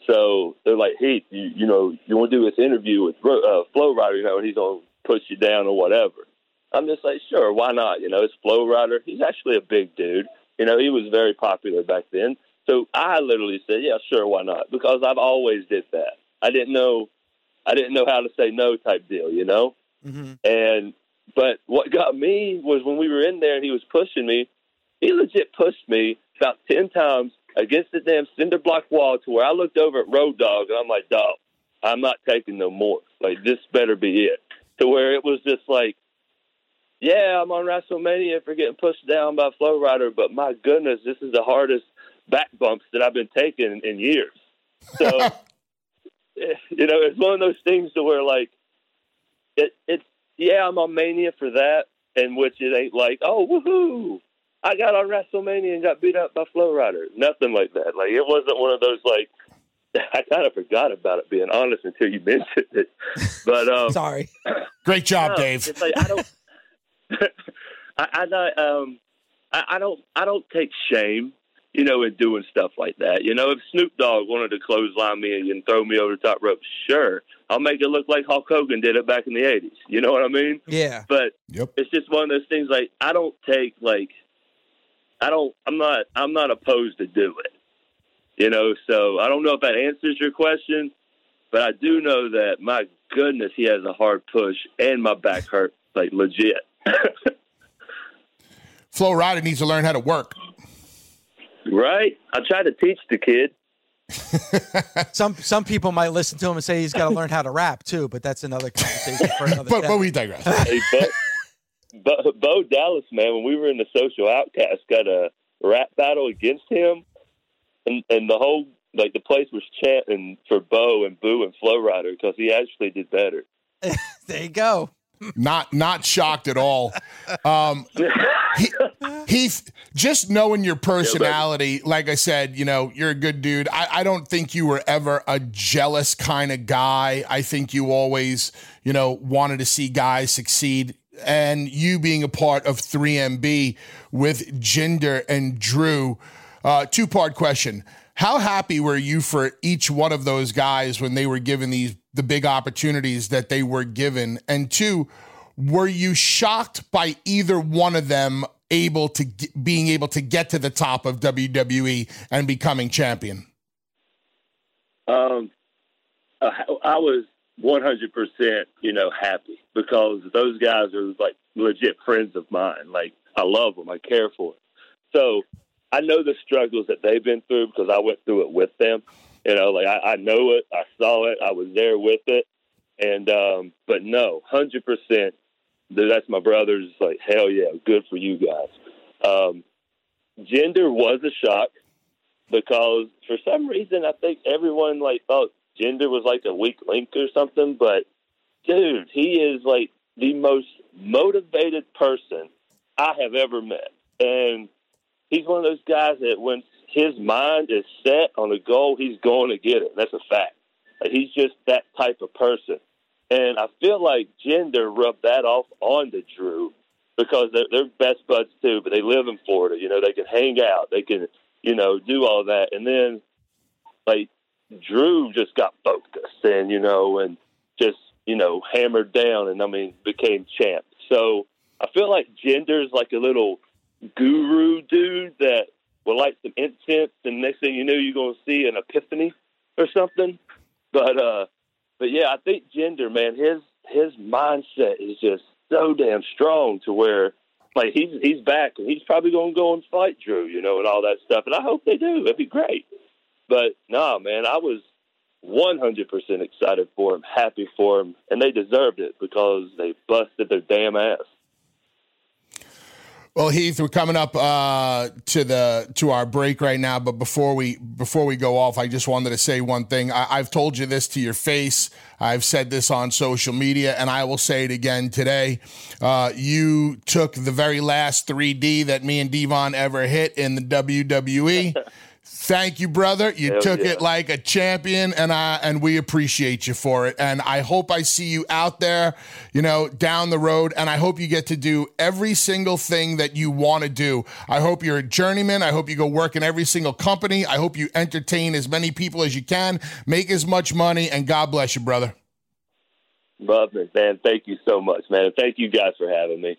So they're like, "Hey, you, you know, you want to do this interview with uh, Flo Rida? You know, and he's gonna push you down or whatever." I'm just like, "Sure, why not?" You know, it's Flo Rida. He's actually a big dude. You know, he was very popular back then. So I literally said, "Yeah, sure, why not?" Because I've always did that. I didn't know, I didn't know how to say no type deal, you know. Mm-hmm. And but what got me was when we were in there and he was pushing me. He legit pushed me about ten times against the damn cinder block wall to where I looked over at Road Dog and I'm like, "Dog, I'm not taking no more. Like this better be it." To where it was just like, "Yeah, I'm on WrestleMania for getting pushed down by Flo Rida, but my goodness, this is the hardest." back bumps that I've been taking in years. So, [laughs] you know, it's one of those things to where like it, it's yeah, I'm on Mania for that, and which it ain't like oh woohoo, I got on WrestleMania and got beat up by Flo Rida. Nothing like that. Like it wasn't one of those like. [laughs] I kind of forgot about it, being honest, until you mentioned it. But um, [laughs] sorry. [clears throat] Great job, no, Dave. It's like I don't. [laughs] I, I not. Um, I, I don't. I don't take shame you know, in doing stuff like that. You know, if Snoop Dogg wanted to clothesline me and throw me over the top rope, sure, I'll make it look like Hulk Hogan did it back in the '80s. You know what I mean? Yeah. But yep. it's just one of those things. Like I don't take like, I don't. I'm not. I'm not opposed to do it. You know, so I don't know if that answers your question, but I do know that my goodness, he has a hard push, and my back hurt like legit. [laughs] Flo Rida needs to learn how to work. Right. I try to teach the kid. [laughs] some some people might listen to him and say he's got to learn how to rap too, but that's another conversation for another. [laughs] but, but we digress. hey, Bo, Bo, Bo Dallas, man, when we were in the Social Outcast, got a rap battle against him, and and the whole like the place was chanting for Bo and Boo and Flo Rida because he actually did better. there you go. Not not shocked at all. Um, he, Heath, just knowing your personality, like I said, you know, you're a good dude. I, I don't think you were ever a jealous kind of guy. I think you always, you know, wanted to see guys succeed. And you being a part of 3MB with Jinder and Drew, uh, two part question. How happy were you for each one of those guys when they were given these the big opportunities that they were given? And two, were you shocked by either one of them able to being able to get to the top of WWE and becoming champion? Um, I was 100%, you know, happy because those guys are like legit friends of mine. Like I love them, I care for them. So I know the struggles that they've been through because I went through it with them. You know, like I, I know it, I saw it, I was there with it, and um, but no, hundred percent, that's my brothers. Like hell yeah, good for you guys. Um, Jinder was a shock because for some reason I think everyone like thought Jinder was like a weak link or something, but dude, he is like the most motivated person I have ever met, and he's one of those guys that when his mind is set on a goal, he's going to get it. That's a fact. Like, he's just that type of person. And I feel like Jinder rubbed that off onto Drew because they're, they're best buds too, but they live in Florida. You know, they can hang out, they can, you know, do all that. And then, like, Drew just got focused and, you know, and just, you know, hammered down and, I mean, became champ. So I feel like Jinder's like a little guru dude that will light some incense, and next thing you know, you're to see an epiphany or something. But uh, but yeah, I think Jinder, man, his his mindset is just so damn strong to where like he's he's back and he's probably to go and fight Drew, you know, and all that stuff. And I hope they do. It'd be great. But nah, man, I was 100% excited for him, happy for him, and they deserved it because they busted their damn ass. Well, Heath, we're coming up uh, to the to our break right now, but before we before we go off, I just wanted to say one thing. I, have told you this to your face. I've said this on social media, and I will say it again today. Uh, you took the very last 3D that me and Devon ever hit in the WWE. [laughs] Thank you, brother. You Hell took yeah. it like a champion, and I and we appreciate you for it. And I hope I see you out there, you know, down the road. And I hope you get to do every single thing that you want to do. I hope you're a journeyman. I hope you go work in every single company. I hope you entertain as many people as you can, make as much money, and God bless you, brother. Love it, man. Thank you so much, man. Thank you guys for having me.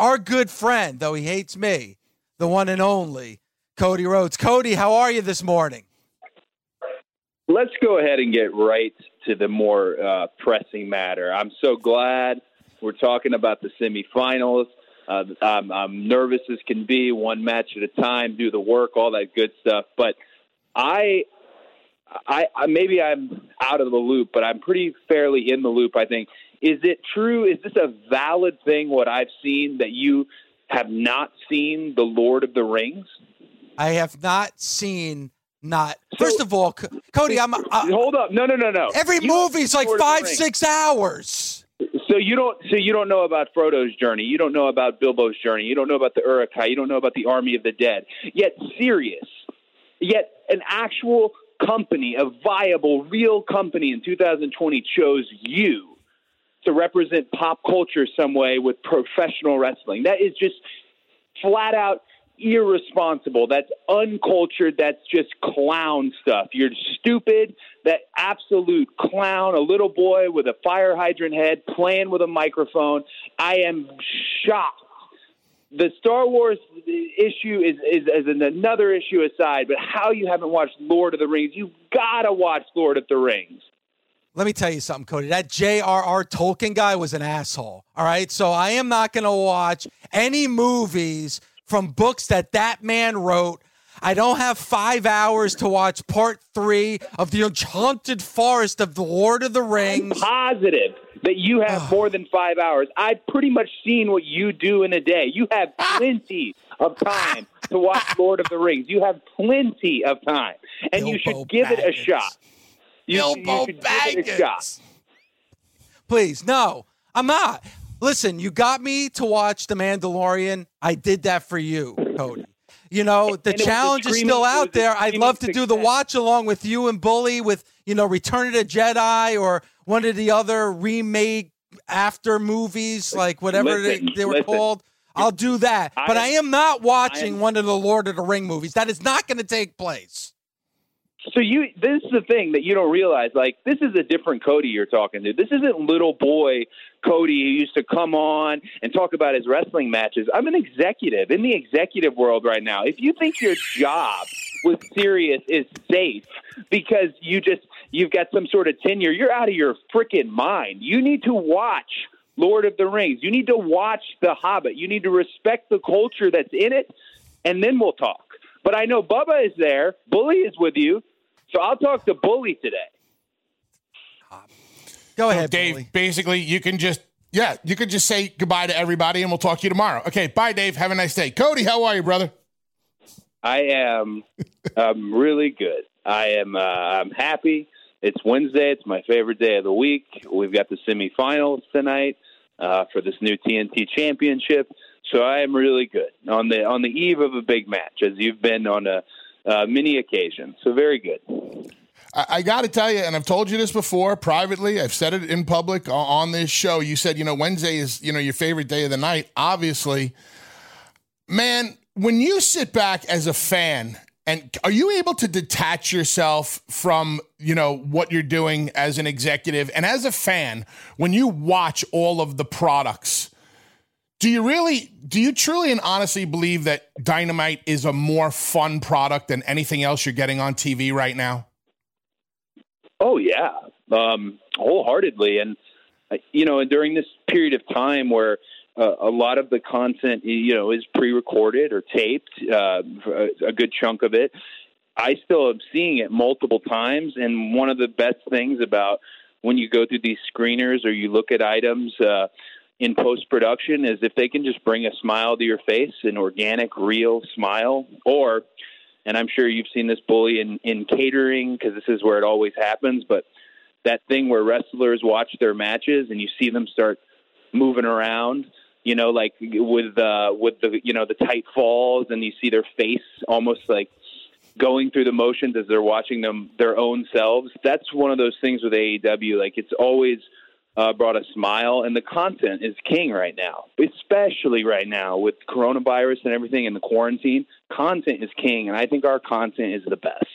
our good friend, though he hates me, the one and only Cody Rhodes. Cody, how are you this morning? Let's go ahead and get right to the more uh, pressing matter. I'm so glad we're talking about the semifinals. Uh, I'm, I'm nervous as can be, one match at a time, do the work, all that good stuff. But I, I, I maybe I'm out of the loop, but I'm pretty fairly in the loop. I think is it true? Is this a valid thing, what I've seen, that you have not seen The Lord of the Rings? I have not seen not. So, First of all, Cody, I'm. Uh, hold up. No, no, no, no. Every you movie's like five, six hours. So you don't. So you don't know about Frodo's journey. You don't know about Bilbo's journey. You don't know about the Uruk-hai. You don't know about the Army of the Dead. Yet serious. Yet an actual company, a viable, real company in 2020 chose you to represent pop culture some way with professional wrestling. That is just flat out irresponsible. That's uncultured. That's just clown stuff. You're stupid. That absolute clown, a little boy with a fire hydrant head playing with a microphone. I am shocked. The Star Wars issue is, is, is another issue aside, but how you haven't watched Lord of the Rings, you've got to watch Lord of the Rings let me tell you something, Cody. That J.R.R. Tolkien guy was an asshole. All right. So I am not going to watch any movies from books that that man wrote. I don't have five hours to watch part three of The Enchanted Forest of The Lord of the Rings. I'm positive that you have more than five hours. I've pretty much seen what you do in a day. You have ah! plenty of ah! time to watch Lord of the Rings. You have plenty of time, and Bilbo you should give Baggins. it a shot. You, Bilbo you Baggins. Please, no, I'm not. Listen, you got me to watch The Mandalorian. I did that for you, Cody. You know, the challenge is still out there. I'd love to do the watch along with you and Bully with, you know, Return of the Jedi or one of the other remake after movies, like whatever listen, they, they, were listen. called. I'll do that. But I, I am not watching am, one of the Lord of the Ring movies. That is not going to take place. So you, this is the thing that you don't realize. Like, this is a different Cody you're talking to. This isn't little boy Cody who used to come on and talk about his wrestling matches. I'm an executive in the executive world right now. If you think your job with Sirius is safe because you just you've got some sort of tenure, you're out of your freaking mind. You need to watch Lord of the Rings. You need to watch The Hobbit. You need to respect the culture that's in it, and then we'll talk. But I know Bubba is there. Bully is with you. So I'll talk to Bully today. Go ahead, Dave. Bully. Basically, you can just yeah, you can just say goodbye to everybody, and we'll talk to you tomorrow. Okay, bye, Dave. Have a nice day. Cody, how are you, brother? I am um, really good. I am. Uh, I'm happy. It's Wednesday. It's my favorite day of the week. We've got the semifinals tonight uh, for this new TNT Championship. So I am really good on the on the eve of a big match, as you've been on a uh, many occasions. So very good. I, I got to tell you, and I've told you this before privately. I've said it in public on this show. You said, you know, Wednesday is you know your favorite day of the night. Obviously, man, when you sit back as a fan And are you able to detach yourself from, you know, what you're doing as an executive and as a fan when you watch all of the products? Do you really do you truly and honestly believe that Dynamite is a more fun product than anything else you're getting on TV right now? Oh yeah, um, wholeheartedly, and uh, you know, and during this period of time where uh, a lot of the content, you know, is pre-recorded or taped, uh, a good chunk of it. I still am seeing it multiple times, and one of the best things about when you go through these screeners or you look at items uh, in post production is if they can just bring a smile to your face, an organic, real smile, or, and I'm sure you've seen this bully in, in catering because this is where it always happens, but that thing where wrestlers watch their matches and you see them start moving around you know, like with uh, with the you know the tight falls, and you see their face almost like going through the motions as they're watching them their own selves. That's one of those things with AEW. Like it's always uh, brought a smile, and the content is king right now, especially right now with coronavirus and everything in the quarantine. Content is king, and I think our content is the best.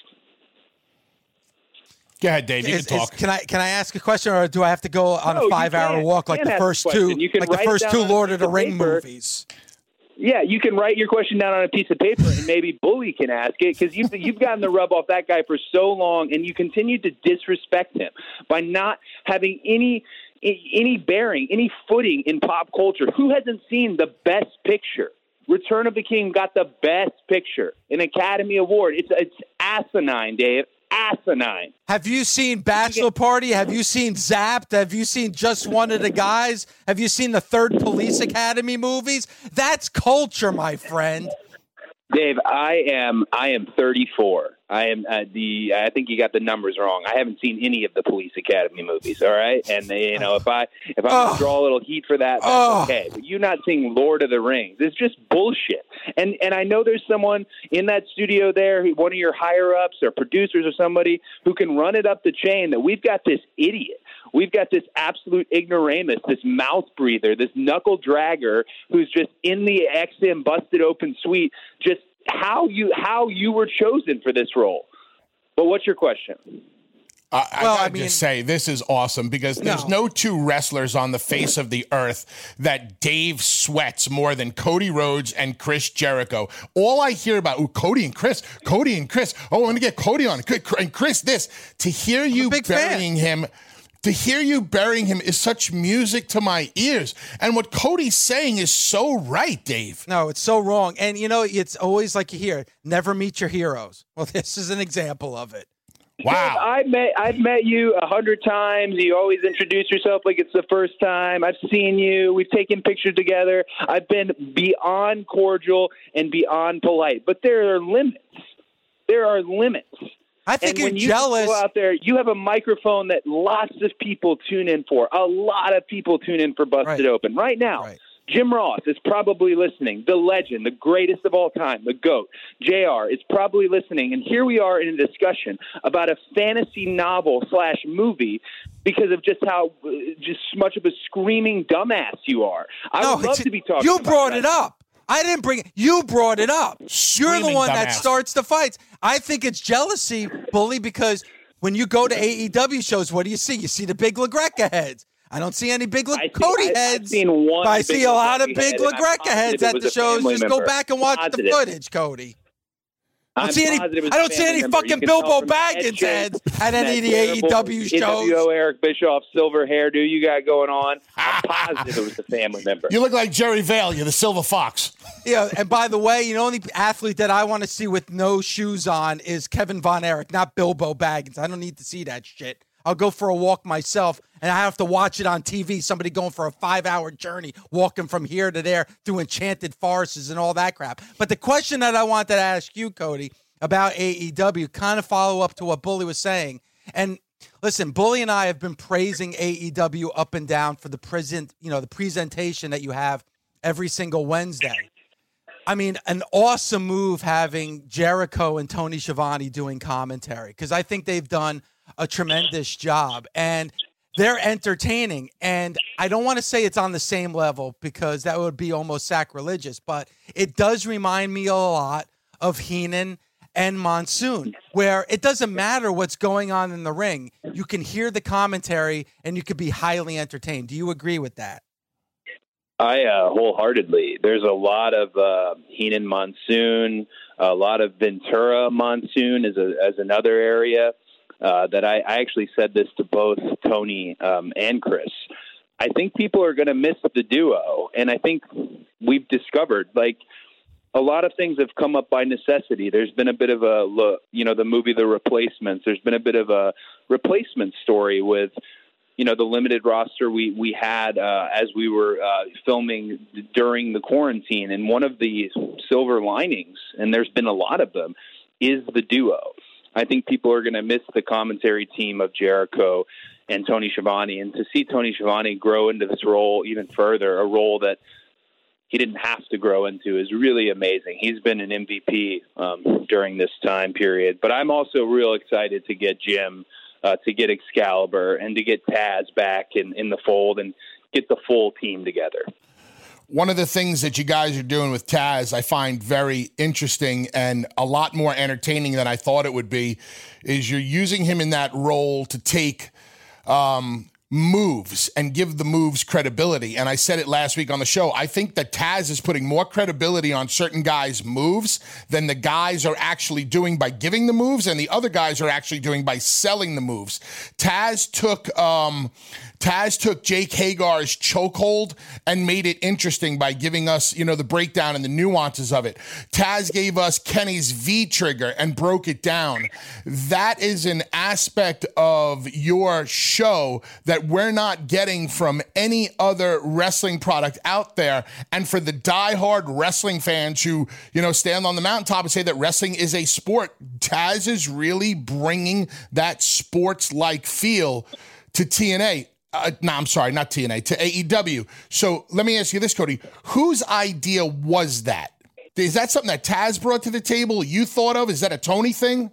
Go ahead, Dave. You Is- can is- talk. can I can I ask a question, or do I have to go on No, a five-hour walk like the first two, You can like the first two Lord of the Ring paper. movies? Yeah, you can write your question down on a piece of paper, and maybe Bully can ask it because you've you've gotten the rub off that guy for so long, and you continue to disrespect him by not having any any bearing, any footing in pop culture. Who hasn't seen the Best Picture? Return of the King got the Best Picture, an Academy Award. It's it's asinine, Dave. Asinine. Have you seen Bachelor Party? Have you seen Zapped? Have you seen Just One of the Guys? Have you seen the third Police Academy movies? That's culture, my friend. Dave, I am I am 34. I am uh, the I think you got the numbers wrong. I haven't seen any of the Police Academy movies. All right, and you know if I if I Ugh. draw a little heat for that, that's Ugh. okay. But you not seeing Lord of the Rings, it's just bullshit. And and I know there's someone in that studio there, who- one of your higher ups or producers or somebody who can run it up the chain. That we've got this idiot. We've got this absolute ignoramus, this mouth breather, this knuckle dragger who's just in the XM busted open suite. Just how you how you were chosen for this role. But what's your question? I, I gotta just say this is awesome because there's no. two wrestlers on the face of the earth that Dave sweats more than Cody Rhodes and Chris Jericho. All I hear about, oh, Cody and Chris, Cody and Chris. Oh, I want to get Cody on and Chris. This to hear you burying him. To hear you burying him is such music to my ears. And what Cody's saying is so right, Dave. No, it's so wrong. And you know, it's always like you hear, never meet your heroes. Well, [laughs] this is an example of it. Dave, I met I've met you a hundred times. You always introduce yourself like it's the first time. I've seen you. We've taken pictures together. I've been beyond cordial and beyond polite. But there are limits. There are limits. I think and when you're you jealous. Go out there, you have a microphone that lots of people tune in for. A lot of people tune in for Busted Open right now. Jim Ross is probably listening. The legend, the greatest of all time, the GOAT. JR is probably listening. And here we are in a discussion about a fantasy novel slash movie because of just how just much of a screaming dumbass you are. I No, would love to be talking You brought that. it up. I didn't bring it. You brought it up. You're the one that dumbass. starts the fights. I think it's jealousy, bully, because when you go to AEW shows, what do you see? You see the big LaGreca heads. I don't see any big La- Cody I- I've heads. seen one but I see a lot of big head, LaGreca heads at the shows. family Just go back and watch Positive. the footage, Cody. I don't I'm see any. I don't see any fucking Bilbo from the head Baggins shape heads at any of the AEW shows. NWO Eric Bischoff silver hairdo you got going on. [laughs] I'm positive it was a family member. You look like Jerry Vale. You're the Silver Fox. Yeah, and by the way, you know, the only athlete that I want to see with no shoes on is Kevin Von Erich, not Bilbo Baggins. I don't need to see that shit. I'll go for a walk myself, and I have to watch it on TV. Somebody going for a five-hour journey, walking from here to there through enchanted forests and all that crap. But the question that I wanted to ask you, Cody, about AEW, kind of follow up to what Bully was saying, and listen, Bully and I have been praising AEW up and down for the present, you know, the presentation that you have every single Wednesday. I mean, an awesome move having Jericho and Tony Schiavone doing commentary because I think they've done a tremendous job and they're entertaining. And I don't want to say it's on the same level because that would be almost sacrilegious, but it does remind me a lot of Heenan and Monsoon, where it doesn't matter what's going on in the ring. You can hear the commentary and you could be highly entertained. Do you agree with that? I uh, wholeheartedly. There's a lot of uh, Heenan Monsoon, a lot of Ventura Monsoon as a, as another area uh, that I, I actually said this to both Tony um, and Chris. I think people are going to miss the duo, and I think we've discovered like a lot of things have come up by necessity. There's been a bit of a look, you know, the movie The Replacements. There's been a bit of a replacement story with, you know, the limited roster we we had uh, as we were uh, filming during the quarantine. And one of the silver linings, and there's been a lot of them, is the duo. I think people are going to miss the commentary team of Jericho and Tony Schiavone, and to see Tony Schiavone grow into this role even further, a role that he didn't have to grow into is really amazing. He's been an MVP um, during this time period. But I'm also real excited to get Jim, uh, to get Excalibur, and to get Taz back in, in the fold and get the full team together. One of the things that you guys are doing with Taz, I find very interesting and a lot more entertaining than I thought it would be, is you're using him in that role to take um, moves and give the moves credibility. And I said it last week on the show. I think that Taz is putting more credibility on certain guys' moves than the guys are actually doing by giving the moves, and the other guys are actually doing by selling the moves. Taz took um, Taz took Jake Hager's chokehold and made it interesting by giving us, you know, the breakdown and the nuances of it. Taz gave us Kenny's V trigger and broke it down. That is an aspect of your show that we're not getting from any other wrestling product out there. And for the diehard wrestling fans who, you know, stand on the mountaintop and say that wrestling is a sport, Taz is really bringing that sports like feel to TNA. Uh, no, I'm sorry, not TNA, to AEW. So let me ask you this, Cody. Whose idea was that? Is that something that Taz brought to the table? You thought of? Is that a Tony thing?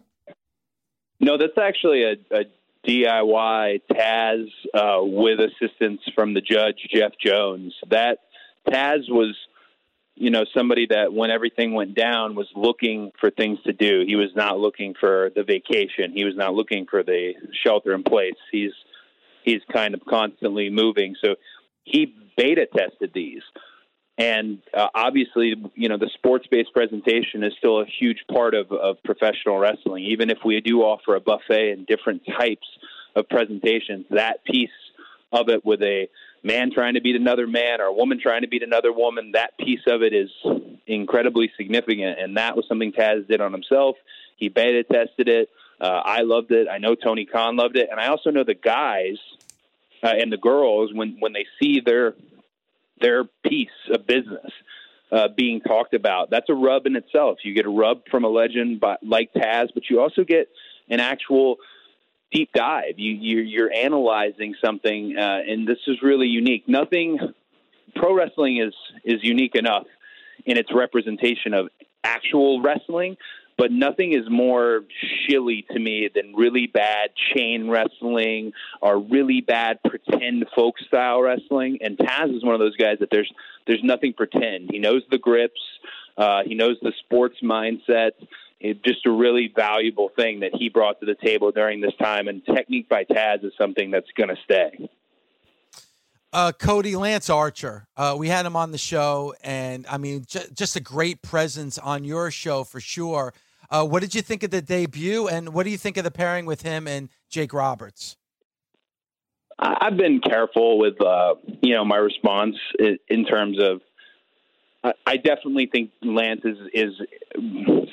No, that's actually a, a DIY Taz uh, with assistance from the judge Jeff Jones. That Taz was, you know, somebody that when everything went down was looking for things to do. He was not looking for the vacation. He was not looking for the shelter in place. He's he's kind of constantly moving. So he beta tested these. And uh, obviously, you know, the sports based presentation is still a huge part of, of professional wrestling. Even if we do offer a buffet and different types of presentations, that piece of it with a man trying to beat another man or a woman trying to beat another woman, that piece of it is incredibly significant. And that was something Taz did on himself. He beta tested it. Uh, I loved it. I know Tony Khan loved it, and I also know the guys uh, and the girls when when they see their their piece of business uh, being talked about. That's a rub in itself. You get a rub from a legend by, like Taz, but you also get an actual deep dive. You, you're, you're analyzing something, uh, and this is really unique. Nothing. Pro wrestling is is unique enough in its representation of actual wrestling, but nothing is more shilly to me than really bad chain wrestling or really bad pretend folk style wrestling. And Taz is one of those guys that there's there's nothing pretend. He knows the grips, uh, he knows the sports mindset. It's just a really valuable thing that he brought to the table during this time. And technique by Taz is something that's going to stay. Uh, Cody Lance Archer. Uh, we had him on the show, and I mean, j- just a great presence on your show for sure. Uh, what did you think of the debut, and what do you think of the pairing with him and Jake Roberts? I've been careful with uh, you know my response in terms of. I definitely think Lance is is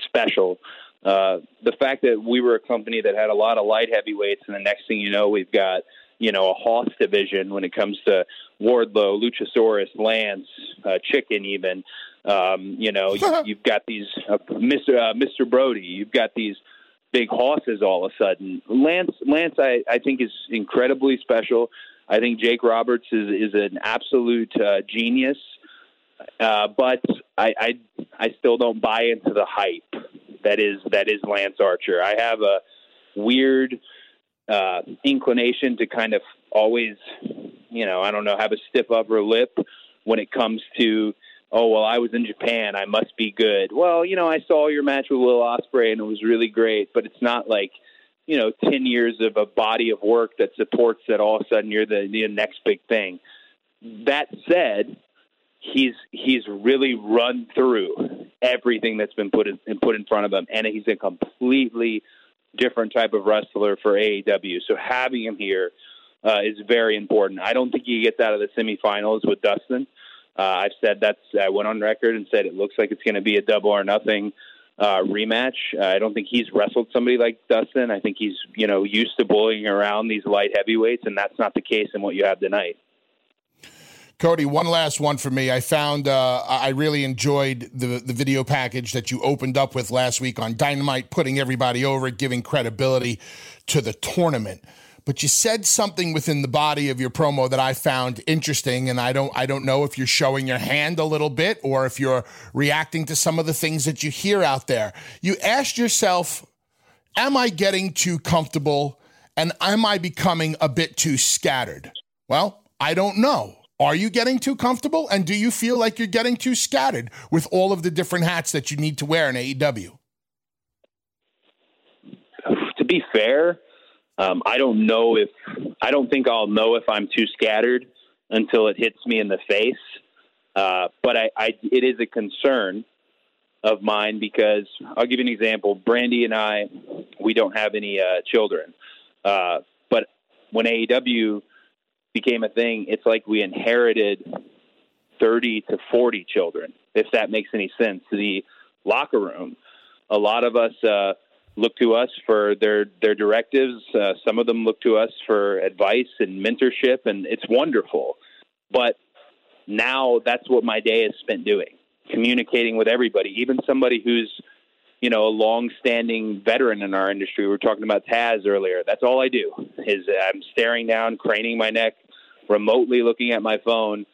special. Uh, the fact that we were a company that had a lot of light heavyweights, and the next thing you know, we've got you know, a Hoss division when it comes to Wardlow, Luchasaurus, Lance, uh, Chicken, even. Um, you know, [laughs] you, have got these uh, Mr. Uh, Mr. Brody. You've got these big hosses all of a sudden. Lance, Lance, I, I think is incredibly special. I think Jake Roberts is is an absolute uh, genius. Uh, but I, I I still don't buy into the hype that is that is Lance Archer. I have a weird uh, inclination to kind of always, you know, I don't know, have a stiff upper lip when it comes to oh well, I was in Japan, I must be good. Well, you know, I saw your match with Will Ospreay and it was really great, but it's not like you know ten years of a body of work that supports that all of a sudden you're the, the next big thing. That said, he's he's really run through everything that's been put in, put in front of him, and he's a completely different type of wrestler for AEW. So having him here uh, is very important. I don't think he gets out of the semifinals with Dustin. Uh, I've said that's. I went on record and said it looks like it's going to be a double or nothing uh, rematch. Uh, I don't think he's wrestled somebody like Dustin. I think he's you know used to bullying around these light heavyweights, and that's not the case in what you have tonight. Cody, one last one for me. I found uh, I really enjoyed the the video package that you opened up with last week on Dynamite, putting everybody over, giving credibility to the tournament. But you said something within the body of your promo that I found interesting, and I don't I don't know if you're showing your hand a little bit or if you're reacting to some of the things that you hear out there. You asked yourself, "Am I getting too comfortable?" And am I becoming a bit too scattered? Well, I don't know. Are you getting too comfortable? And do you feel like you're getting too scattered with all of the different hats that you need to wear in AEW? To be fair, um, I don't know if I don't think I'll know if I'm too scattered until it hits me in the face. Uh, but I, I, it is a concern of mine because I'll give you an example. Brandi and I, we don't have any uh, children, uh, but when AEW became a thing, it's like we inherited 30 to 40 children, if that makes any sense. The locker room, a lot of us uh, look to us for their, their directives. Uh, some of them look to us for advice and mentorship, and it's wonderful. But now that's what my day is spent doing communicating with everybody, even somebody who's you know, a long-standing veteran in our industry. We were talking about Taz earlier. That's all I do is I'm staring down, craning my neck, remotely looking at my phone,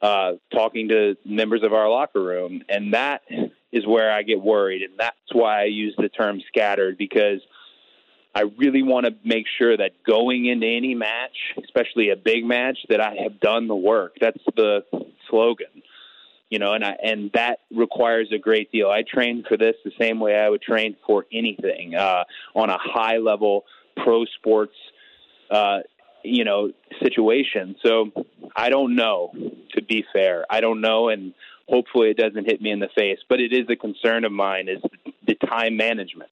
uh, talking to members of our locker room, and that is where I get worried, and that's why I use the term scattered because I really want to make sure that going into any match, especially a big match, that I have done the work. That's the slogan you know, and I, and that requires a great deal. I train for this the same way I would train for anything uh, on a high level pro sports, uh, you know, situation. So I don't know. To be fair, I don't know, and hopefully it doesn't hit me in the face. But it is a concern of mine is the time management.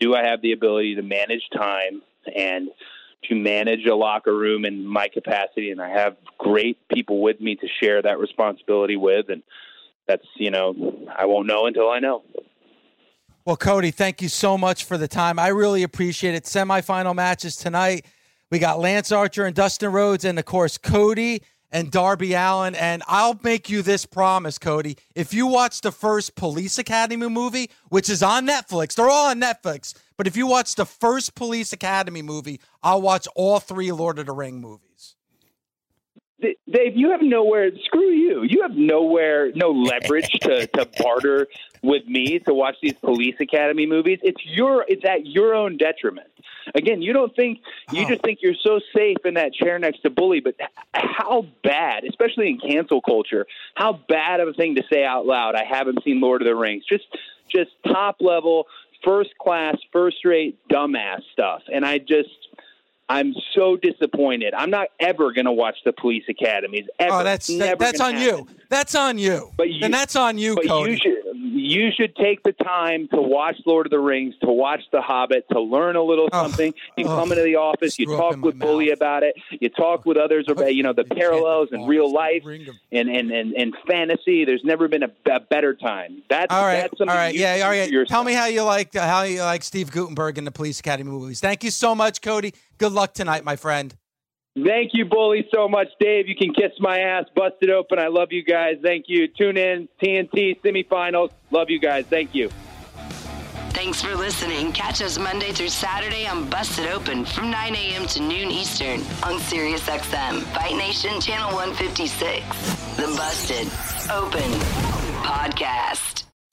Do I have the ability to manage time and to manage a locker room in my capacity, and I have great people with me to share that responsibility with, and that's you know I won't know until I know. Well, Cody, thank you so much for the time. I really appreciate it. Semifinal matches tonight. We got Lance Archer and Dustin Rhodes, and of course Cody and Darby Allin. And I'll make you this promise, Cody. If you watch the first Police Academy movie, which is on Netflix, they're all on Netflix. But if you watch the first Police Academy movie, I'll watch all three Lord of the Ring movies. Dave, you have nowhere. Screw you. You have nowhere, no leverage to, to barter with me to watch these Police Academy movies. It's your. It's at your own detriment. Again, you don't think you just think you're so safe in that chair next to Bully, but how bad, especially in cancel culture, how bad of a thing to say out loud. I haven't seen Lord of the Rings. Just, just top level first class, first rate dumbass stuff. And I just, I'm so disappointed. I'm not ever going to watch the police academies. Ever. Oh, that's that, that's on happen. you. That's on you. But you, and that's on you, Cody. You should, you should take the time to watch Lord of the Rings, to watch The Hobbit, to learn a little oh, something. You oh, come into the office, you talk with Bully mouth. about it, you talk with others about you know the parallels in real life and, and, and, and fantasy. There's never been a, a better time. That's all right. That's all right. Yeah. All right. Tell me how you like uh, how you like Steve Guttenberg in the Police Academy movies. Thank you so much, Cody. Good luck tonight, my friend. Thank you, Bully, so much. Dave, you can kiss my ass. Busted open. I love you guys. Thank you. Tune in. TNT semifinals. Love you guys. Thank you. Thanks for listening. Catch us Monday through Saturday on Busted Open from 9 a.m. to noon Eastern on SiriusXM, Fight Nation Channel 156. The Busted Open Podcast.